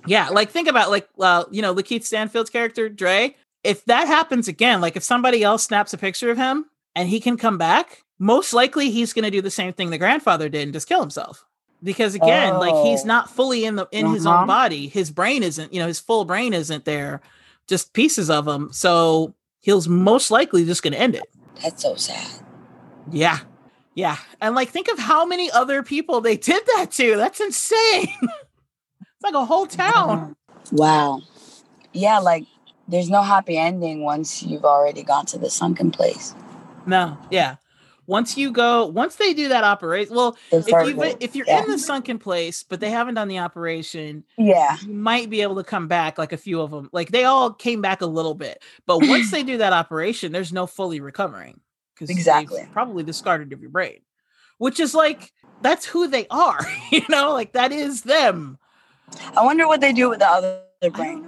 yeah like think about like uh you know lakeith stanfield's character dre if that happens again like if somebody else snaps a picture of him and he can come back most likely he's going to do the same thing the grandfather did and just kill himself because again like he's Oh. not fully in the in his Uh-huh. own body his brain isn't you know his full brain isn't there just pieces of him so he's most likely just going to end it That's so sad. yeah yeah and like think of how many other people they did that to that's insane it's like a whole town Wow. Yeah, like there's no happy ending once you've already gone to the sunken place. No, yeah. Once you go, once they do that operation, well, if you if you're yeah. in the sunken place, but they haven't done the operation, Yeah. you might be able to come back. Like a few of them, like they all came back a little bit, but once they do that operation, there's no fully recovering because Exactly. probably discarded of your brain, which is like that's who they are. you know, like that is them. I wonder what they do with the other brain.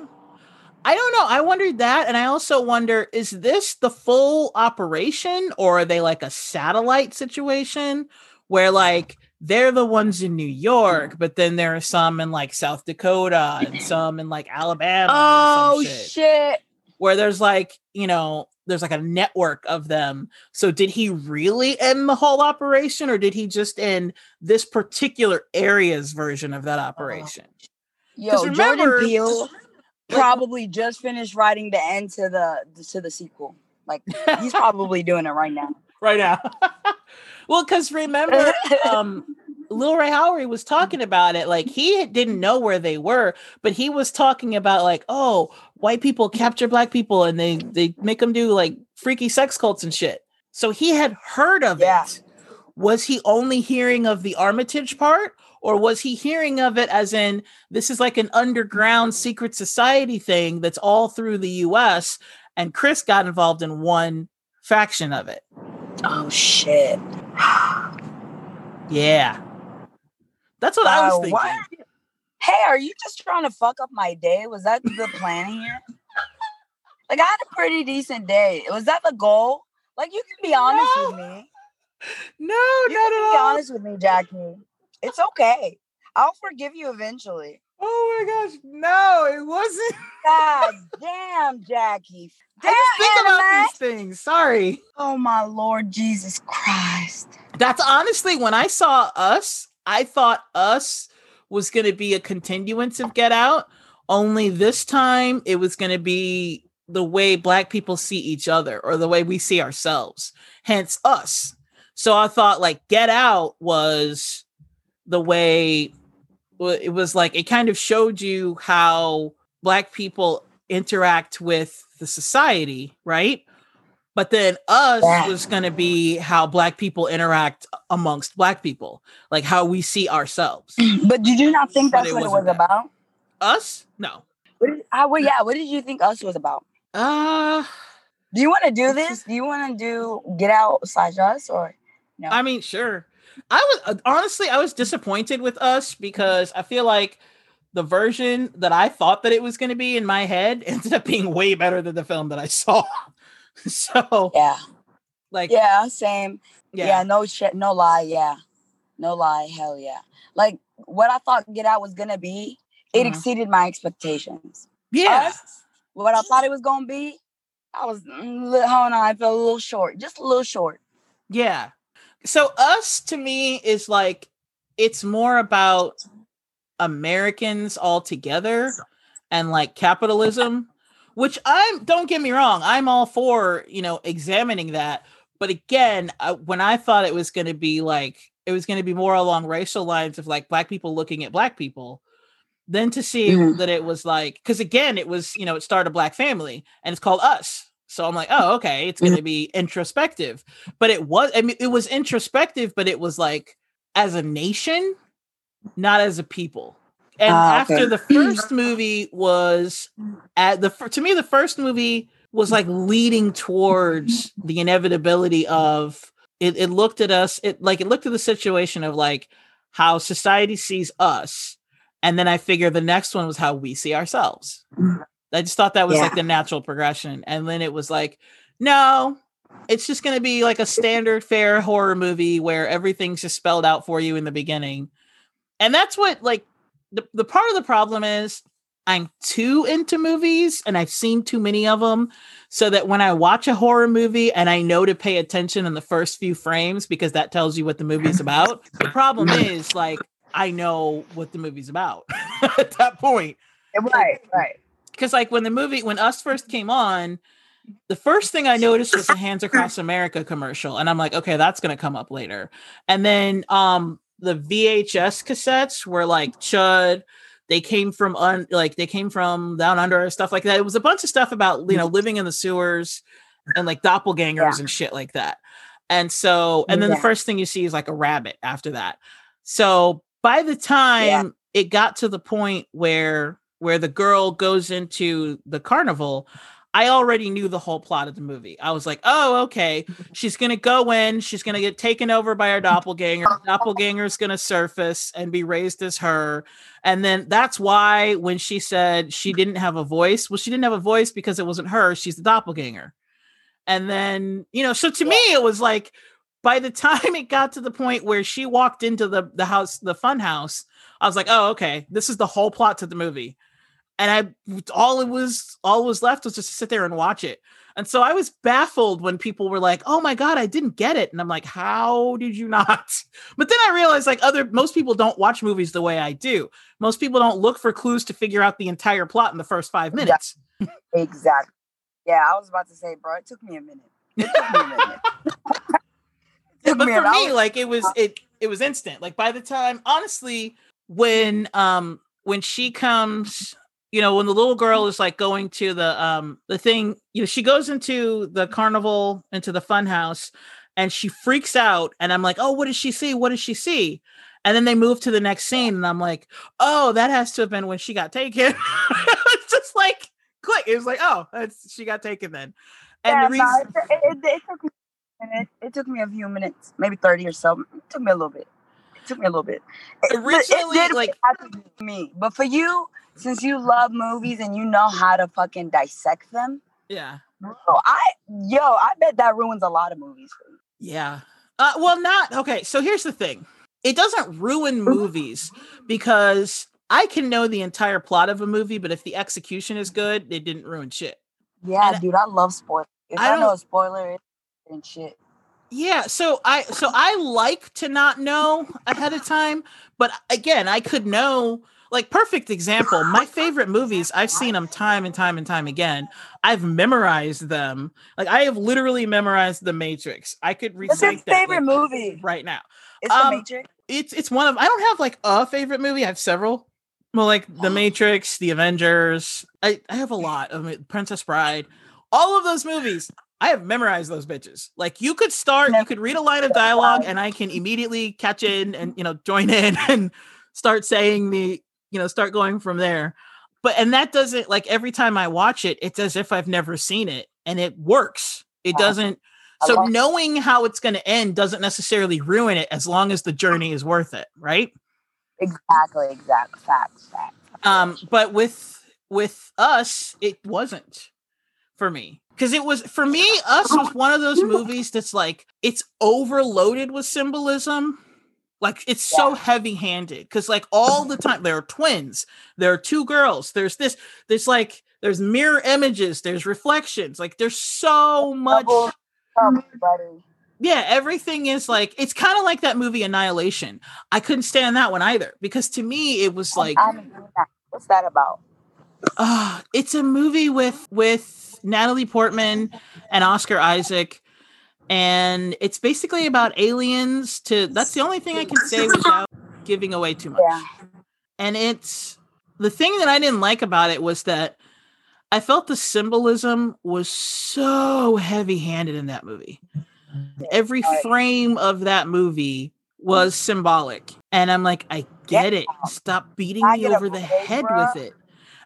I don't know. I wondered that. And I also wonder is this the full operation or are they like a satellite situation where like they're the ones in New York, but then there are some in like South Dakota and some in like Alabama. Oh shit, shit. Where there's like, you know, there's like a network of them. So did he really end the whole operation or did he just end this particular area's version of that operation? Yo, 'Cause remember- Jordan Peele probably just finished writing the end to the to the sequel. Like he's probably doing it right now. right now. well, because remember, um, Lil Rel Howery was mm. talking about it. Like he didn't know where they were, but he was talking about like, oh, white people capture black people and they they make them do like freaky sex cults and shit. So he had heard of Yeah. it. Was he only hearing of the Armitage part? Or was he hearing of it as in this is like an underground secret society thing that's all through the US? And Chris got involved in one faction of it. Oh shit. Yeah. That's what I was Uh, thinking. what? Hey, are you just trying to fuck up my day? Was that the plan here? like I had a pretty decent day. Was that the goal? Like you can be honest with me. No, You not can at be all. honest with me, Jackie. It's okay. I'll forgive you eventually. Oh my gosh, no, it wasn't. God damn, Jackie. I just think about these things. Sorry. Oh my Lord Jesus Christ. That's honestly when I saw us, I thought us was going to be a continuance of Get Out. Only this time it was going to be the way Black people see each other or the way we see ourselves, hence us. So I thought like Get Out was the way it was like it kind of showed you how Black people interact with the society, right? But then us Yeah. was going to be how Black people interact amongst Black people, like how we see ourselves. But did you not think that's it what it was that. about? Us? No. What did, I, well, yeah, what did you think us was about? Uh Do you want to do this? Do you want to do Get Out slash Us or no? I mean, sure. I was uh, honestly, I was disappointed with us because I feel like the version that I thought that it was going to be in my head ended up being way better than the film that I saw. so, yeah, like, yeah, same. yeah, Yeah, no shit, no lie. Yeah, no lie. Hell yeah. Like what I thought Get Out was gonna be, it Mhm. exceeded my expectations. yeah, Us, what I thought it was gonna be, I was mm, hold on, I felt a little short, just a little short. yeah. So, us to me is like it's more about Americans all together and like capitalism, which I'm don't get me wrong, I'm all for, you know, examining that. But again, I, when I thought it was going to be like it was going to be more along racial lines of like black people looking at black people than to see Mhm. that it was like because again it was you know it started a black family and it's called us so i'm like oh okay it's going to be introspective but it was i mean it was introspective but it was like as a nation not as a people and Ah, okay. after the first movie was at the to me the first movie was like leading towards the inevitability of it, it looked at us it like it looked at the situation of like how society sees us. And then i figure the next one was how we see ourselves. I just thought that was like the natural progression. And then it was like no it's just going to be like a standard fair horror movie where everything's just spelled out for you in the beginning. And that's what like the, the part of the problem is i'm too into movies and i've seen too many of them so that when i watch a horror movie and i know to pay attention in the first few frames because that tells you what the movie's about the problem is like i know what the movie's about at that point. Right, right. because like when the movie when us first came on the first thing i noticed was the hands across america commercial and i'm like okay that's going to come up later. And then um the vhs cassettes were like chud. They came from un like they came from down under stuff like that. It was a bunch of stuff about you know mm-hmm. living in the sewers and like doppelgangers Yeah. and shit like that. And so and then the first thing you see is like a rabbit after that. So by the time it got to the point where where the girl goes into the carnival i already knew the whole plot of the movie. I was like oh okay. She's gonna go in. She's gonna get taken over by her doppelganger. Doppelganger's gonna surface and be raised as her. And then that's why when she said she didn't have a voice well she didn't have a voice because it wasn't her she's the doppelganger. And then you know so to me it was like by the time it got to the point where she walked into the the house the fun house i was like oh okay. This is the whole plot to the movie and i all it was all was left was just to sit there and watch it. And so i was baffled when people were like oh my god i didn't get it. And i'm like how did you not? But then i realized like other most people don't watch movies the way i do. Most people don't look for clues to figure out the entire plot in the first five minutes. Exactly. Yeah, I was about to say, bro, it took me a minute. It took me a minute. Took but me for me was- like it was it it was instant. Like by the time honestly when um when she comes you know when the little girl is like going to the um the thing you know she goes into the carnival into the fun house and she freaks out and i'm like oh what does she see what does she see and then they move to the next scene and i'm like oh that has to have been when she got taken it's just like quick it was like oh that's she got taken then and yeah, the no, reason it, it, it, it took me a minute. It took me a few minutes, maybe 30 or so. It took me a little bit. Took me a little bit. It, Originally, it did like- me. But for you, since you love movies and you know how to fucking dissect them, yeah bro, I yo, I bet that ruins a lot of movies for you. Yeah. Uh, well, not okay. So here's the thing it doesn't ruin movies because I can know the entire plot of a movie, but if the execution is good, it didn't ruin shit. Yeah, And- dude, I love spoilers. If I I, know a spoiler and shit. Yeah, so I so I like to not know ahead of time, but again, I could know like perfect example. My favorite movies, I've seen them time and time and time again. I've memorized them. Like I have literally memorized The Matrix. I could What's your recite that favorite like, movie? right now. It's Um, The Matrix. it's it's one of I don't have like a favorite movie. I have several. Well, like The Matrix, The Avengers. I I have a lot of. Princess Bride. All of those movies. I have memorized those bitches. Like you could start, you could read a line of dialogue, and I can immediately catch in and you know join in and start saying the you know start going from there. But and that doesn't like every time I watch it, it's as if I've never seen it, and it works. It doesn't. So knowing how it's going to end doesn't necessarily ruin it as long as the journey is worth it, right? Exactly, exactly. Facts, facts. Um, but with with us, it wasn't for me because it was for me. Us was one of those movies that's like it's overloaded with symbolism. Like it's so heavy handed because like all the time there are twins, there are two girls, there's this, there's like there's mirror images, there's reflections, like there's so much. Yeah, everything is like it's kind of like that movie Annihilation. I couldn't stand that one either because to me it was like I haven't seen that. What's that about? Uh, it's a movie with with Natalie Portman and Oscar Isaac and it's basically about aliens to that's the only thing I can say without giving away too much. Yeah. And it's the thing that I didn't like about it was that I felt the symbolism was so heavy-handed in that movie. Every frame of that movie was symbolic. And I'm like, I get it. Stop beating me over the head with it.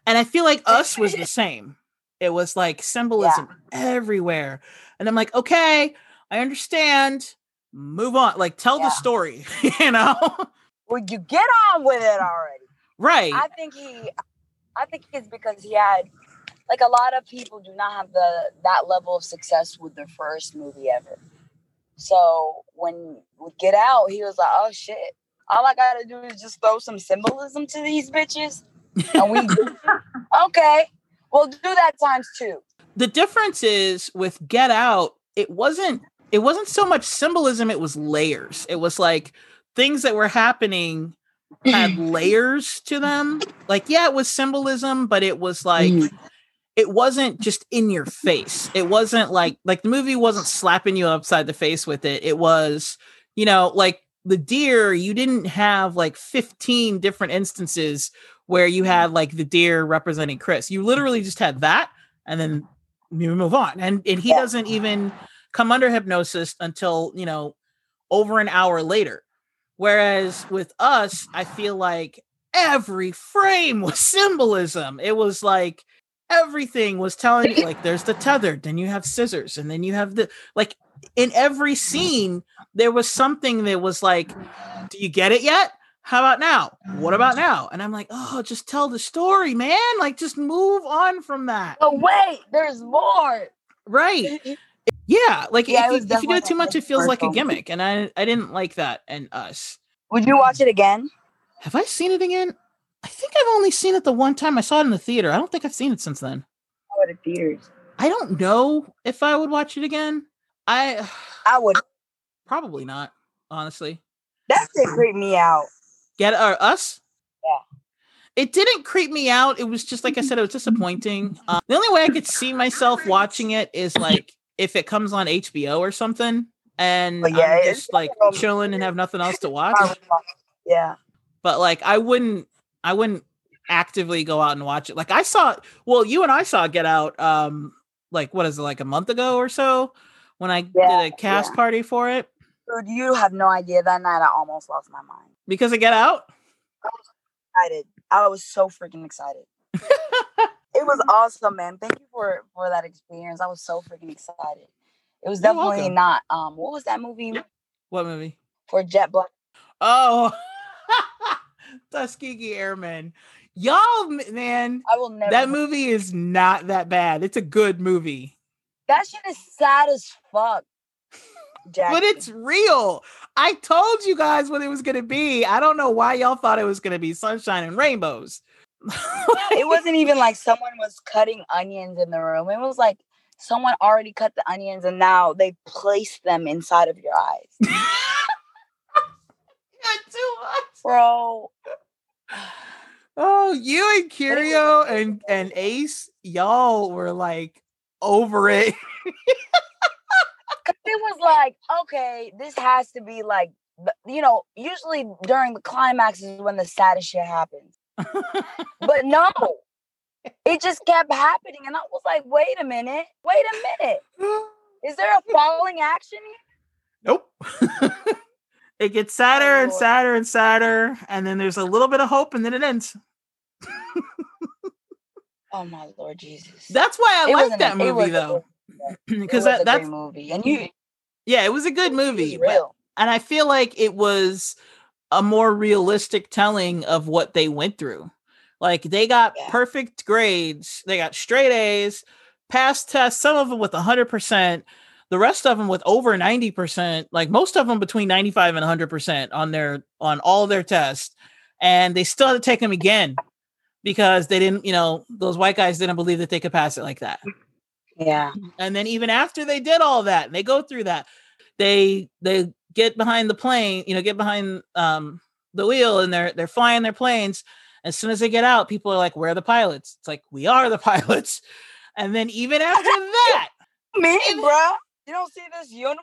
And I feel like us was the same. It was like symbolism everywhere. And I'm like, okay, I understand. Move on. Like tell Yeah. the story, you know? Would you get on with it already? right. I think he, I think it's because he had, like a lot of people do not have the that level of success with their first movie ever. So when we get out, he was like, "Oh shit! All I gotta do is just throw some symbolism to these bitches, and we okay. We'll do that times two. the difference is with Get Out, it wasn't it wasn't so much symbolism, it was layers. It was like things that were happening had layers to them. Like, yeah, it was symbolism, but it was like Mhm. it wasn't just in your face. It wasn't like like the movie wasn't slapping you upside the face with it. It was, you know, like the deer, you didn't have like 15 different instances where you had like the deer representing Chris. You literally just had that and then you move on. And and he doesn't even come under hypnosis until, you know, over an hour later. Whereas with us, I feel like every frame was symbolism. It was like everything was telling you like there's the tether, then you have scissors, and then you have the like in every scene, there was something that was like, Do you get it yet? How about now? What ah. about now? And I'm like, oh, just tell the story, man. Like, just move on from that. But wait, there's more. Right. Yeah. Like Yeah, if, you, if you do it too much, it feels like a gimmick. And I I didn't like that And us. Would you watch it again? Have I seen it again? I think I've only seen it the one time I saw it in the theater. I don't think I've seen it since then. Oh, or the theaters? I don't know if I would watch it again. I I would. probably not, honestly. That shit creep me out. Get or us? Yeah. It didn't creep me out. It was just like I said, it was disappointing. Um, the only way I could see myself watching it is like if it comes on HBO or something, and yeah, I'm just like chilling and have nothing else to watch. Yeah. But like, I wouldn't, I wouldn't actively go out and watch it. Like I saw, well, you and I saw Get Out, um, like what is it, like a month ago or so, when I Yeah, did a cast yeah. party for it Dude, you have no idea. That night I almost lost my mind. Because of Get Out. I was Excited. I was so freaking excited. it was awesome, man. Thank you for for that experience. I was so freaking excited. It was You're definitely welcome. not um what was that movie What movie? for Jet Black? Oh, Tuskegee Airmen. Y'all, man, I will never that movie is not that bad. It's a good movie, That shit is sad as fuck. Jack. but it's real. I told you guys what it was going to be. I don't know why y'all thought it was going to be sunshine and rainbows. it wasn't even like someone was cutting onions in the room. It was like someone already cut the onions and now they placed them inside of your eyes. Not too much. Bro, Oh, you and Curio and and Ace, y'all were like over it. it was like, okay, this has to be like, you know, usually during the climax is when the saddest shit happens. But no, it just kept happening. And I was like, wait a minute, wait a minute. Is there a falling action here? Nope. it gets sadder and oh. sadder and sadder, and then there's a little bit of hope, and then it ends. Oh my Lord Jesus. That's why I like that movie though, because that, a that's movie. And you yeah, it was a good movie, but, and I feel like it was a more realistic telling of what they went through. Like they got Yeah. perfect grades, they got straight A's, passed tests, some of them with hundred percent. The rest of them with over 90%, like most of them between 95 and 100% on their on all their tests. And they still had to take them again because they didn't, you know, those white guys didn't believe that they could pass it like that. Yeah. And then even after they did all that, and they go through that, they they get behind the plane, you know, get behind um the wheel and they're they're flying their planes. As soon as they get out, people are like, Where are the pilots? It's like, we are the pilots. And then even after that, Me, bro. You don't see this uniform?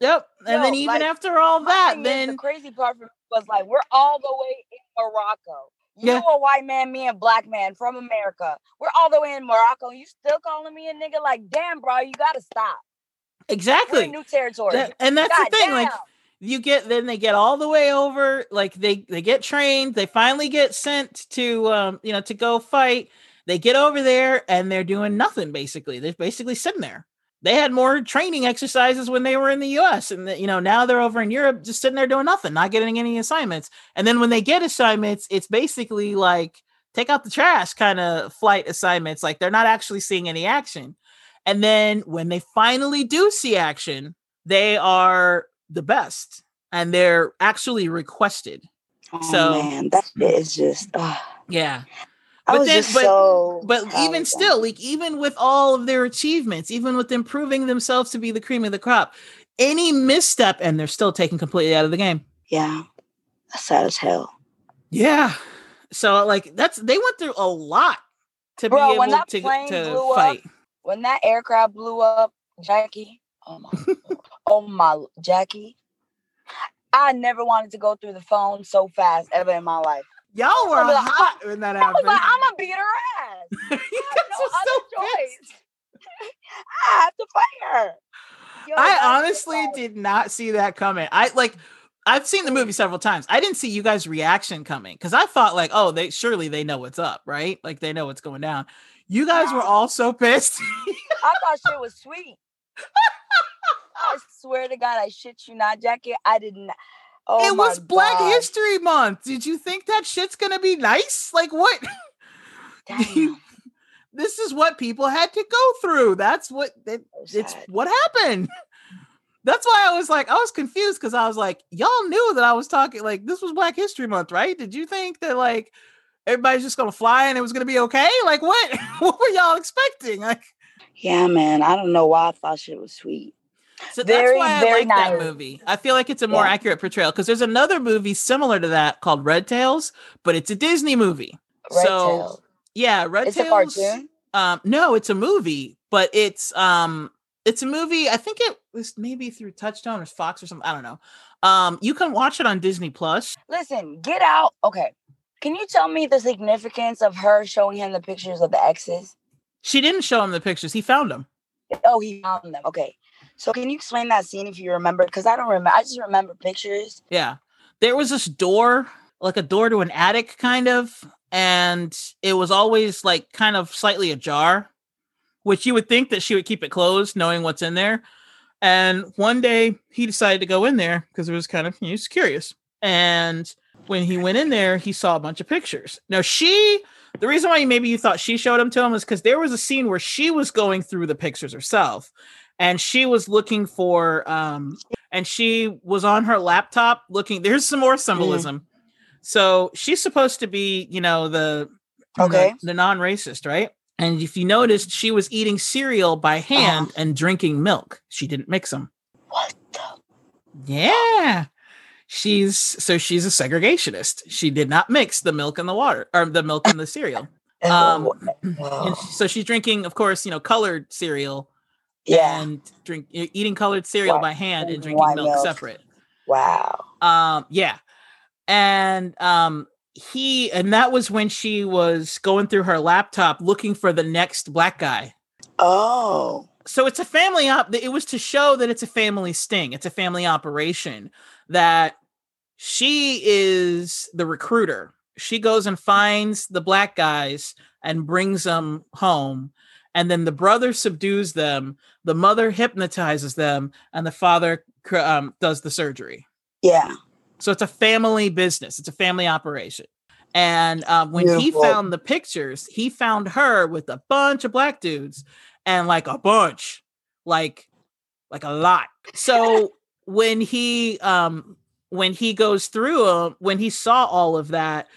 Yep. And then even like, after all that, then the crazy part for me was like we're all the way in Morocco. You Yeah. a white man, me a black man from America. We're all the way in Morocco. You still calling me a nigga? Like, damn, bro, you gotta stop. Exactly. new territory. That- and that's God the thing. Like you get then they get all the way over like they they get trained they finally get sent to um you know to go fight they get over there and they're doing nothing basically they're basically sitting there they had more training exercises when they were in the us and the, you know now they're over in europe just sitting there doing nothing not getting any assignments and then when they get assignments it's basically like take out the trash kind of flight assignments like they're not actually seeing any action and then when they finally do see action they are the best and they're actually requested. Oh, so- man, that is just. ugh. Yeah. But then- but- so. But even still, like even with all of their achievements, even with improving themselves to be the cream of the crop, any misstep and they're still taken completely out of the game. yeah, that's sad as hell. Yeah. So like that's they went through a lot to Bro, be when able that to, plane to blew up, fight. When that aircraft blew up, Jackie. Oh my, oh my, Jackie. I never wanted to go through the phone so fast ever in my life. Y'all were like, hot when that I was happened. like, I'm gonna beat her ass. you I guys no were so choice. I have to fight her. Yo, I honestly did not see that coming. I like I've seen the movie several times. I didn't see you guys' reaction coming because I thought like, oh, they surely they know what's up, right? Like they know what's going down. You guys were all so pissed. I thought shit was sweet. I swear to God, I shit you not, Jackie. I did not. Oh it was Black God. History Month. Did you think that shit's gonna be nice? Like what? This is what people had to go through. That's what it, it's what happened. That's why I was like, I was confused because I was like, y'all knew that I was talking like this was Black History Month, right? Did you think that like everybody's just gonna fly and it was gonna be okay? Like what? what were y'all expecting? Like Yeah, man. I don't know why I thought shit was sweet. So Very, that's why I like that movie. I feel like it's a more Yeah. accurate portrayal because there's another movie similar to that called Red Tails, but it's a Disney movie. Red so Tail. yeah, Red It's a Tails. cartoon. Um, no, it's a movie, but it's um, it's a movie. I think it was maybe through Touchstone or Fox or something. I don't know. Um, you can watch it on Disney Plus. Listen, get out. Okay. Can you tell me the significance of her showing him the pictures of the exes? She didn't show him the pictures. He found them. Oh, he found them. Okay. So can you explain that scene if you remember? Because I don't remember. I just remember pictures. Yeah, there was this door, like a door to an attic, kind of, and it was always like kind of slightly ajar, which you would think that she would keep it closed, knowing what's in there. And one day he decided to go in there because it was kind of he was curious. And when he went in there, he saw a bunch of pictures. Now she, the reason why maybe you thought she showed them to him was because there was a scene where she was going through the pictures herself, and she was looking for um and she was on her laptop looking there's some more symbolism. So she's supposed to be you know the the- Okay. the, non-racist right? And if you noticed she was eating cereal by hand Uh-huh. and drinking milk. She didn't mix them What the? yeah. She's so she's a segregationist. She did not mix the milk and the water or the milk and the cereal. Um and Oh, so she's drinking of course you know colored cereal yeah. and drink eating colored cereal by hand and and drinking milk, milk. separate Wow. um yeah and um he and that was when she was going through her laptop looking for the next black guy Oh. so it's a family op it was to show that it's a family sting it's a family operation that she is the recruiter she goes and finds the black guys and brings them home and then the brother subdues them the mother hypnotizes them and the father um, does the surgery Yeah. so it's a family business. It's a family operation. And um, when Beautiful. he found the pictures, he found her with a bunch of black dudes and like a bunch, like like a lot. So when he um when he goes through uh, when he saw all of that,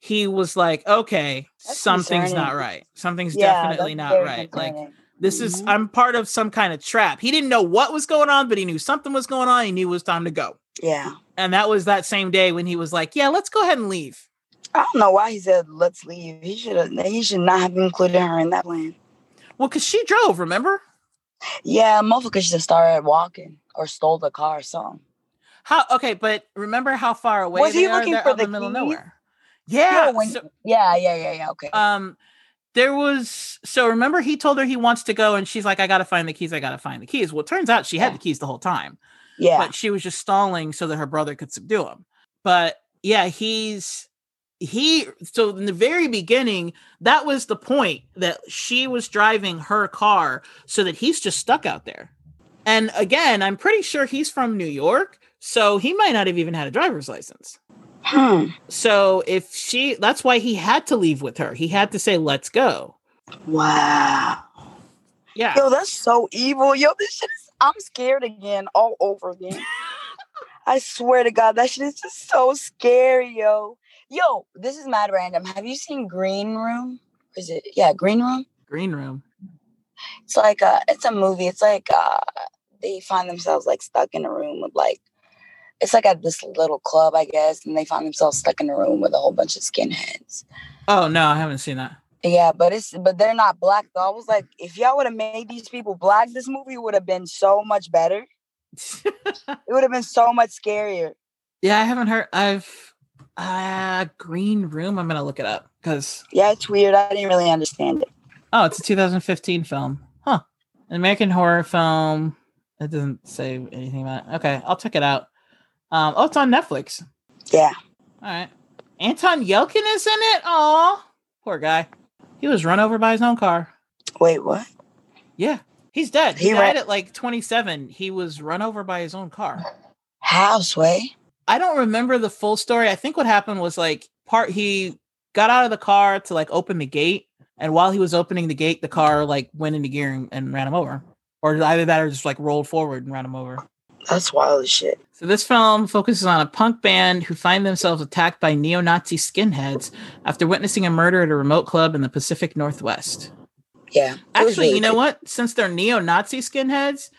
he was like, okay, That's something's not right. Something's yeah. definitely not right. Like this is Mhm. I'm part of some kind of trap. He didn't know what was going on, but he knew something was going on. He knew it was time to go. Yeah. And that was that same day when he was like, "Yeah, let's go ahead and leave." I don't know why he said let's leave. He should have. He should not have included her in that plan. Well, because she drove, remember? Yeah, motherfucker should have started walking or stole the car or something. How okay, but remember how far away Was he looking for the the middle of keys? nowhere. Yeah. No, when- so- Yeah, yeah, yeah, yeah. Okay. um there was so remember he told her he wants to go and she's like i gotta find the keys i gotta find the keys well it turns out she had Yeah. the keys the whole time yeah. but she was just stalling so that her brother could subdue him but yeah he's he so in the very beginning that was the point that she was driving her car so that he's just stuck out there and again i'm pretty sure he's from new york so he might not have even had a driver's license Hmm. so if she that's why he had to leave with her he had to say let's go Wow. yeah Yo, that's so evil. Yo, this shit is, I'm scared again, all over again. I swear to God, that shit is just so scary, yo. Yo, this is mad random. Have you seen Green Room? Is it yeah, Green Room? green room It's like uh it's a movie. It's like uh they find themselves like stuck in a room with like it's like at this little club, I guess, and they find themselves stuck in a room with a whole bunch of skinheads. oh no i haven't seen that Yeah, but it's but they're not black though. I was like, if y'all would have made these people black, this movie would have been so much better. It would have been so much scarier. yeah i haven't heard i've uh green room i'm gonna look it up because Yeah, it's weird. I didn't really understand it. oh it's a 2015 film huh an american horror film it doesn't say anything about it okay i'll check it out um oh it's on netflix Yeah. all right anton yelchin is in it oh poor guy he was run over by his own car Wait, what? yeah he's dead he, He died ran- at like 27 he was run over by his own car How, Sway? I don't remember the full story. I think what happened was like part he got out of the car to like open the gate, and while he was opening the gate, the car like went into gear and, and ran him over, or either that or just like rolled forward and ran him over. That's wild as shit. So this film focuses on a punk band who find themselves attacked by neo-Nazi skinheads after witnessing a murder at a remote club in the Pacific Northwest. Yeah. Actually, really you know good. what? Since they're neo-Nazi skinheads,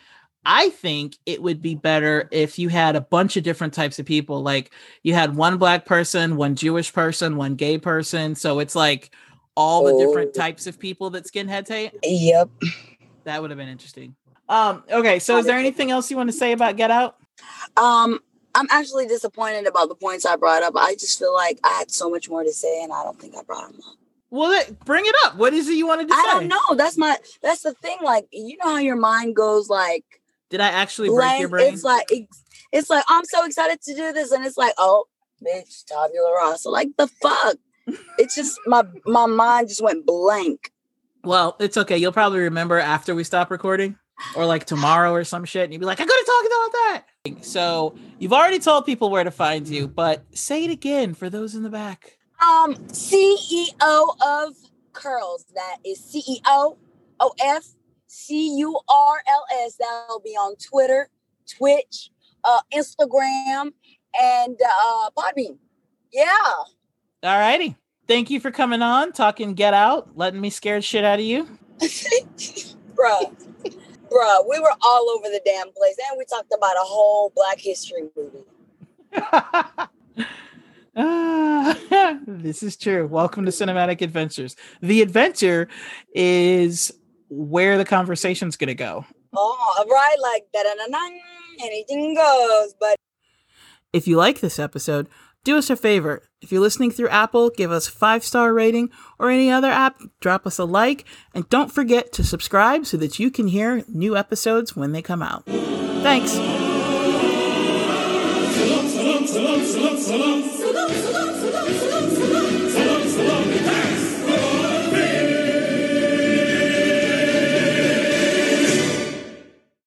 I think it would be better if you had a bunch of different types of people. Like you had one black person, one Jewish person, one gay person. So it's like all the different Oh. types of people that skinheads hate. Yep. That would have been interesting. Um, okay, so is there anything else you want to say about Get Out? Um, I'm actually disappointed about the points I brought up. I just feel like I had so much more to say, and I don't think I brought them up. Well, bring it up. What is it you wanted to I say? I don't know. That's my. That's the thing. Like, you know how your mind goes like Did I actually break your blank? brain? It's like it's, it's like I'm so excited to do this, and it's like, oh, bitch, tabula rasa. Like the fuck. It's just my my mind just went blank. Well, it's okay. You'll probably remember after we stop recording or like tomorrow or some shit. And you'd be like, I gotta talk about that. So you've already told people where to find you, but say it again for those in the back. Um, CEO of Curls. That is CEO O F C U R L S. That'll be on Twitter, Twitch, uh, Instagram, and uh, Podbean. Yeah. All righty. Thank you for coming on, talking Get Out, letting me scare the shit out of you. Bruh. Bruh, we were all over the damn place. And we talked about a whole Black History movie. Ah, this is true. Welcome to Cinematic Adventures. The adventure is where the conversation's going to go. Oh, right, like da da da anything goes. But If you like this episode, do us a favor. If you're listening through Apple, give us five star rating or any other app, drop us a like, and don't forget to subscribe so that you can hear new episodes when they come out. Thanks. Salam. Salam, salam,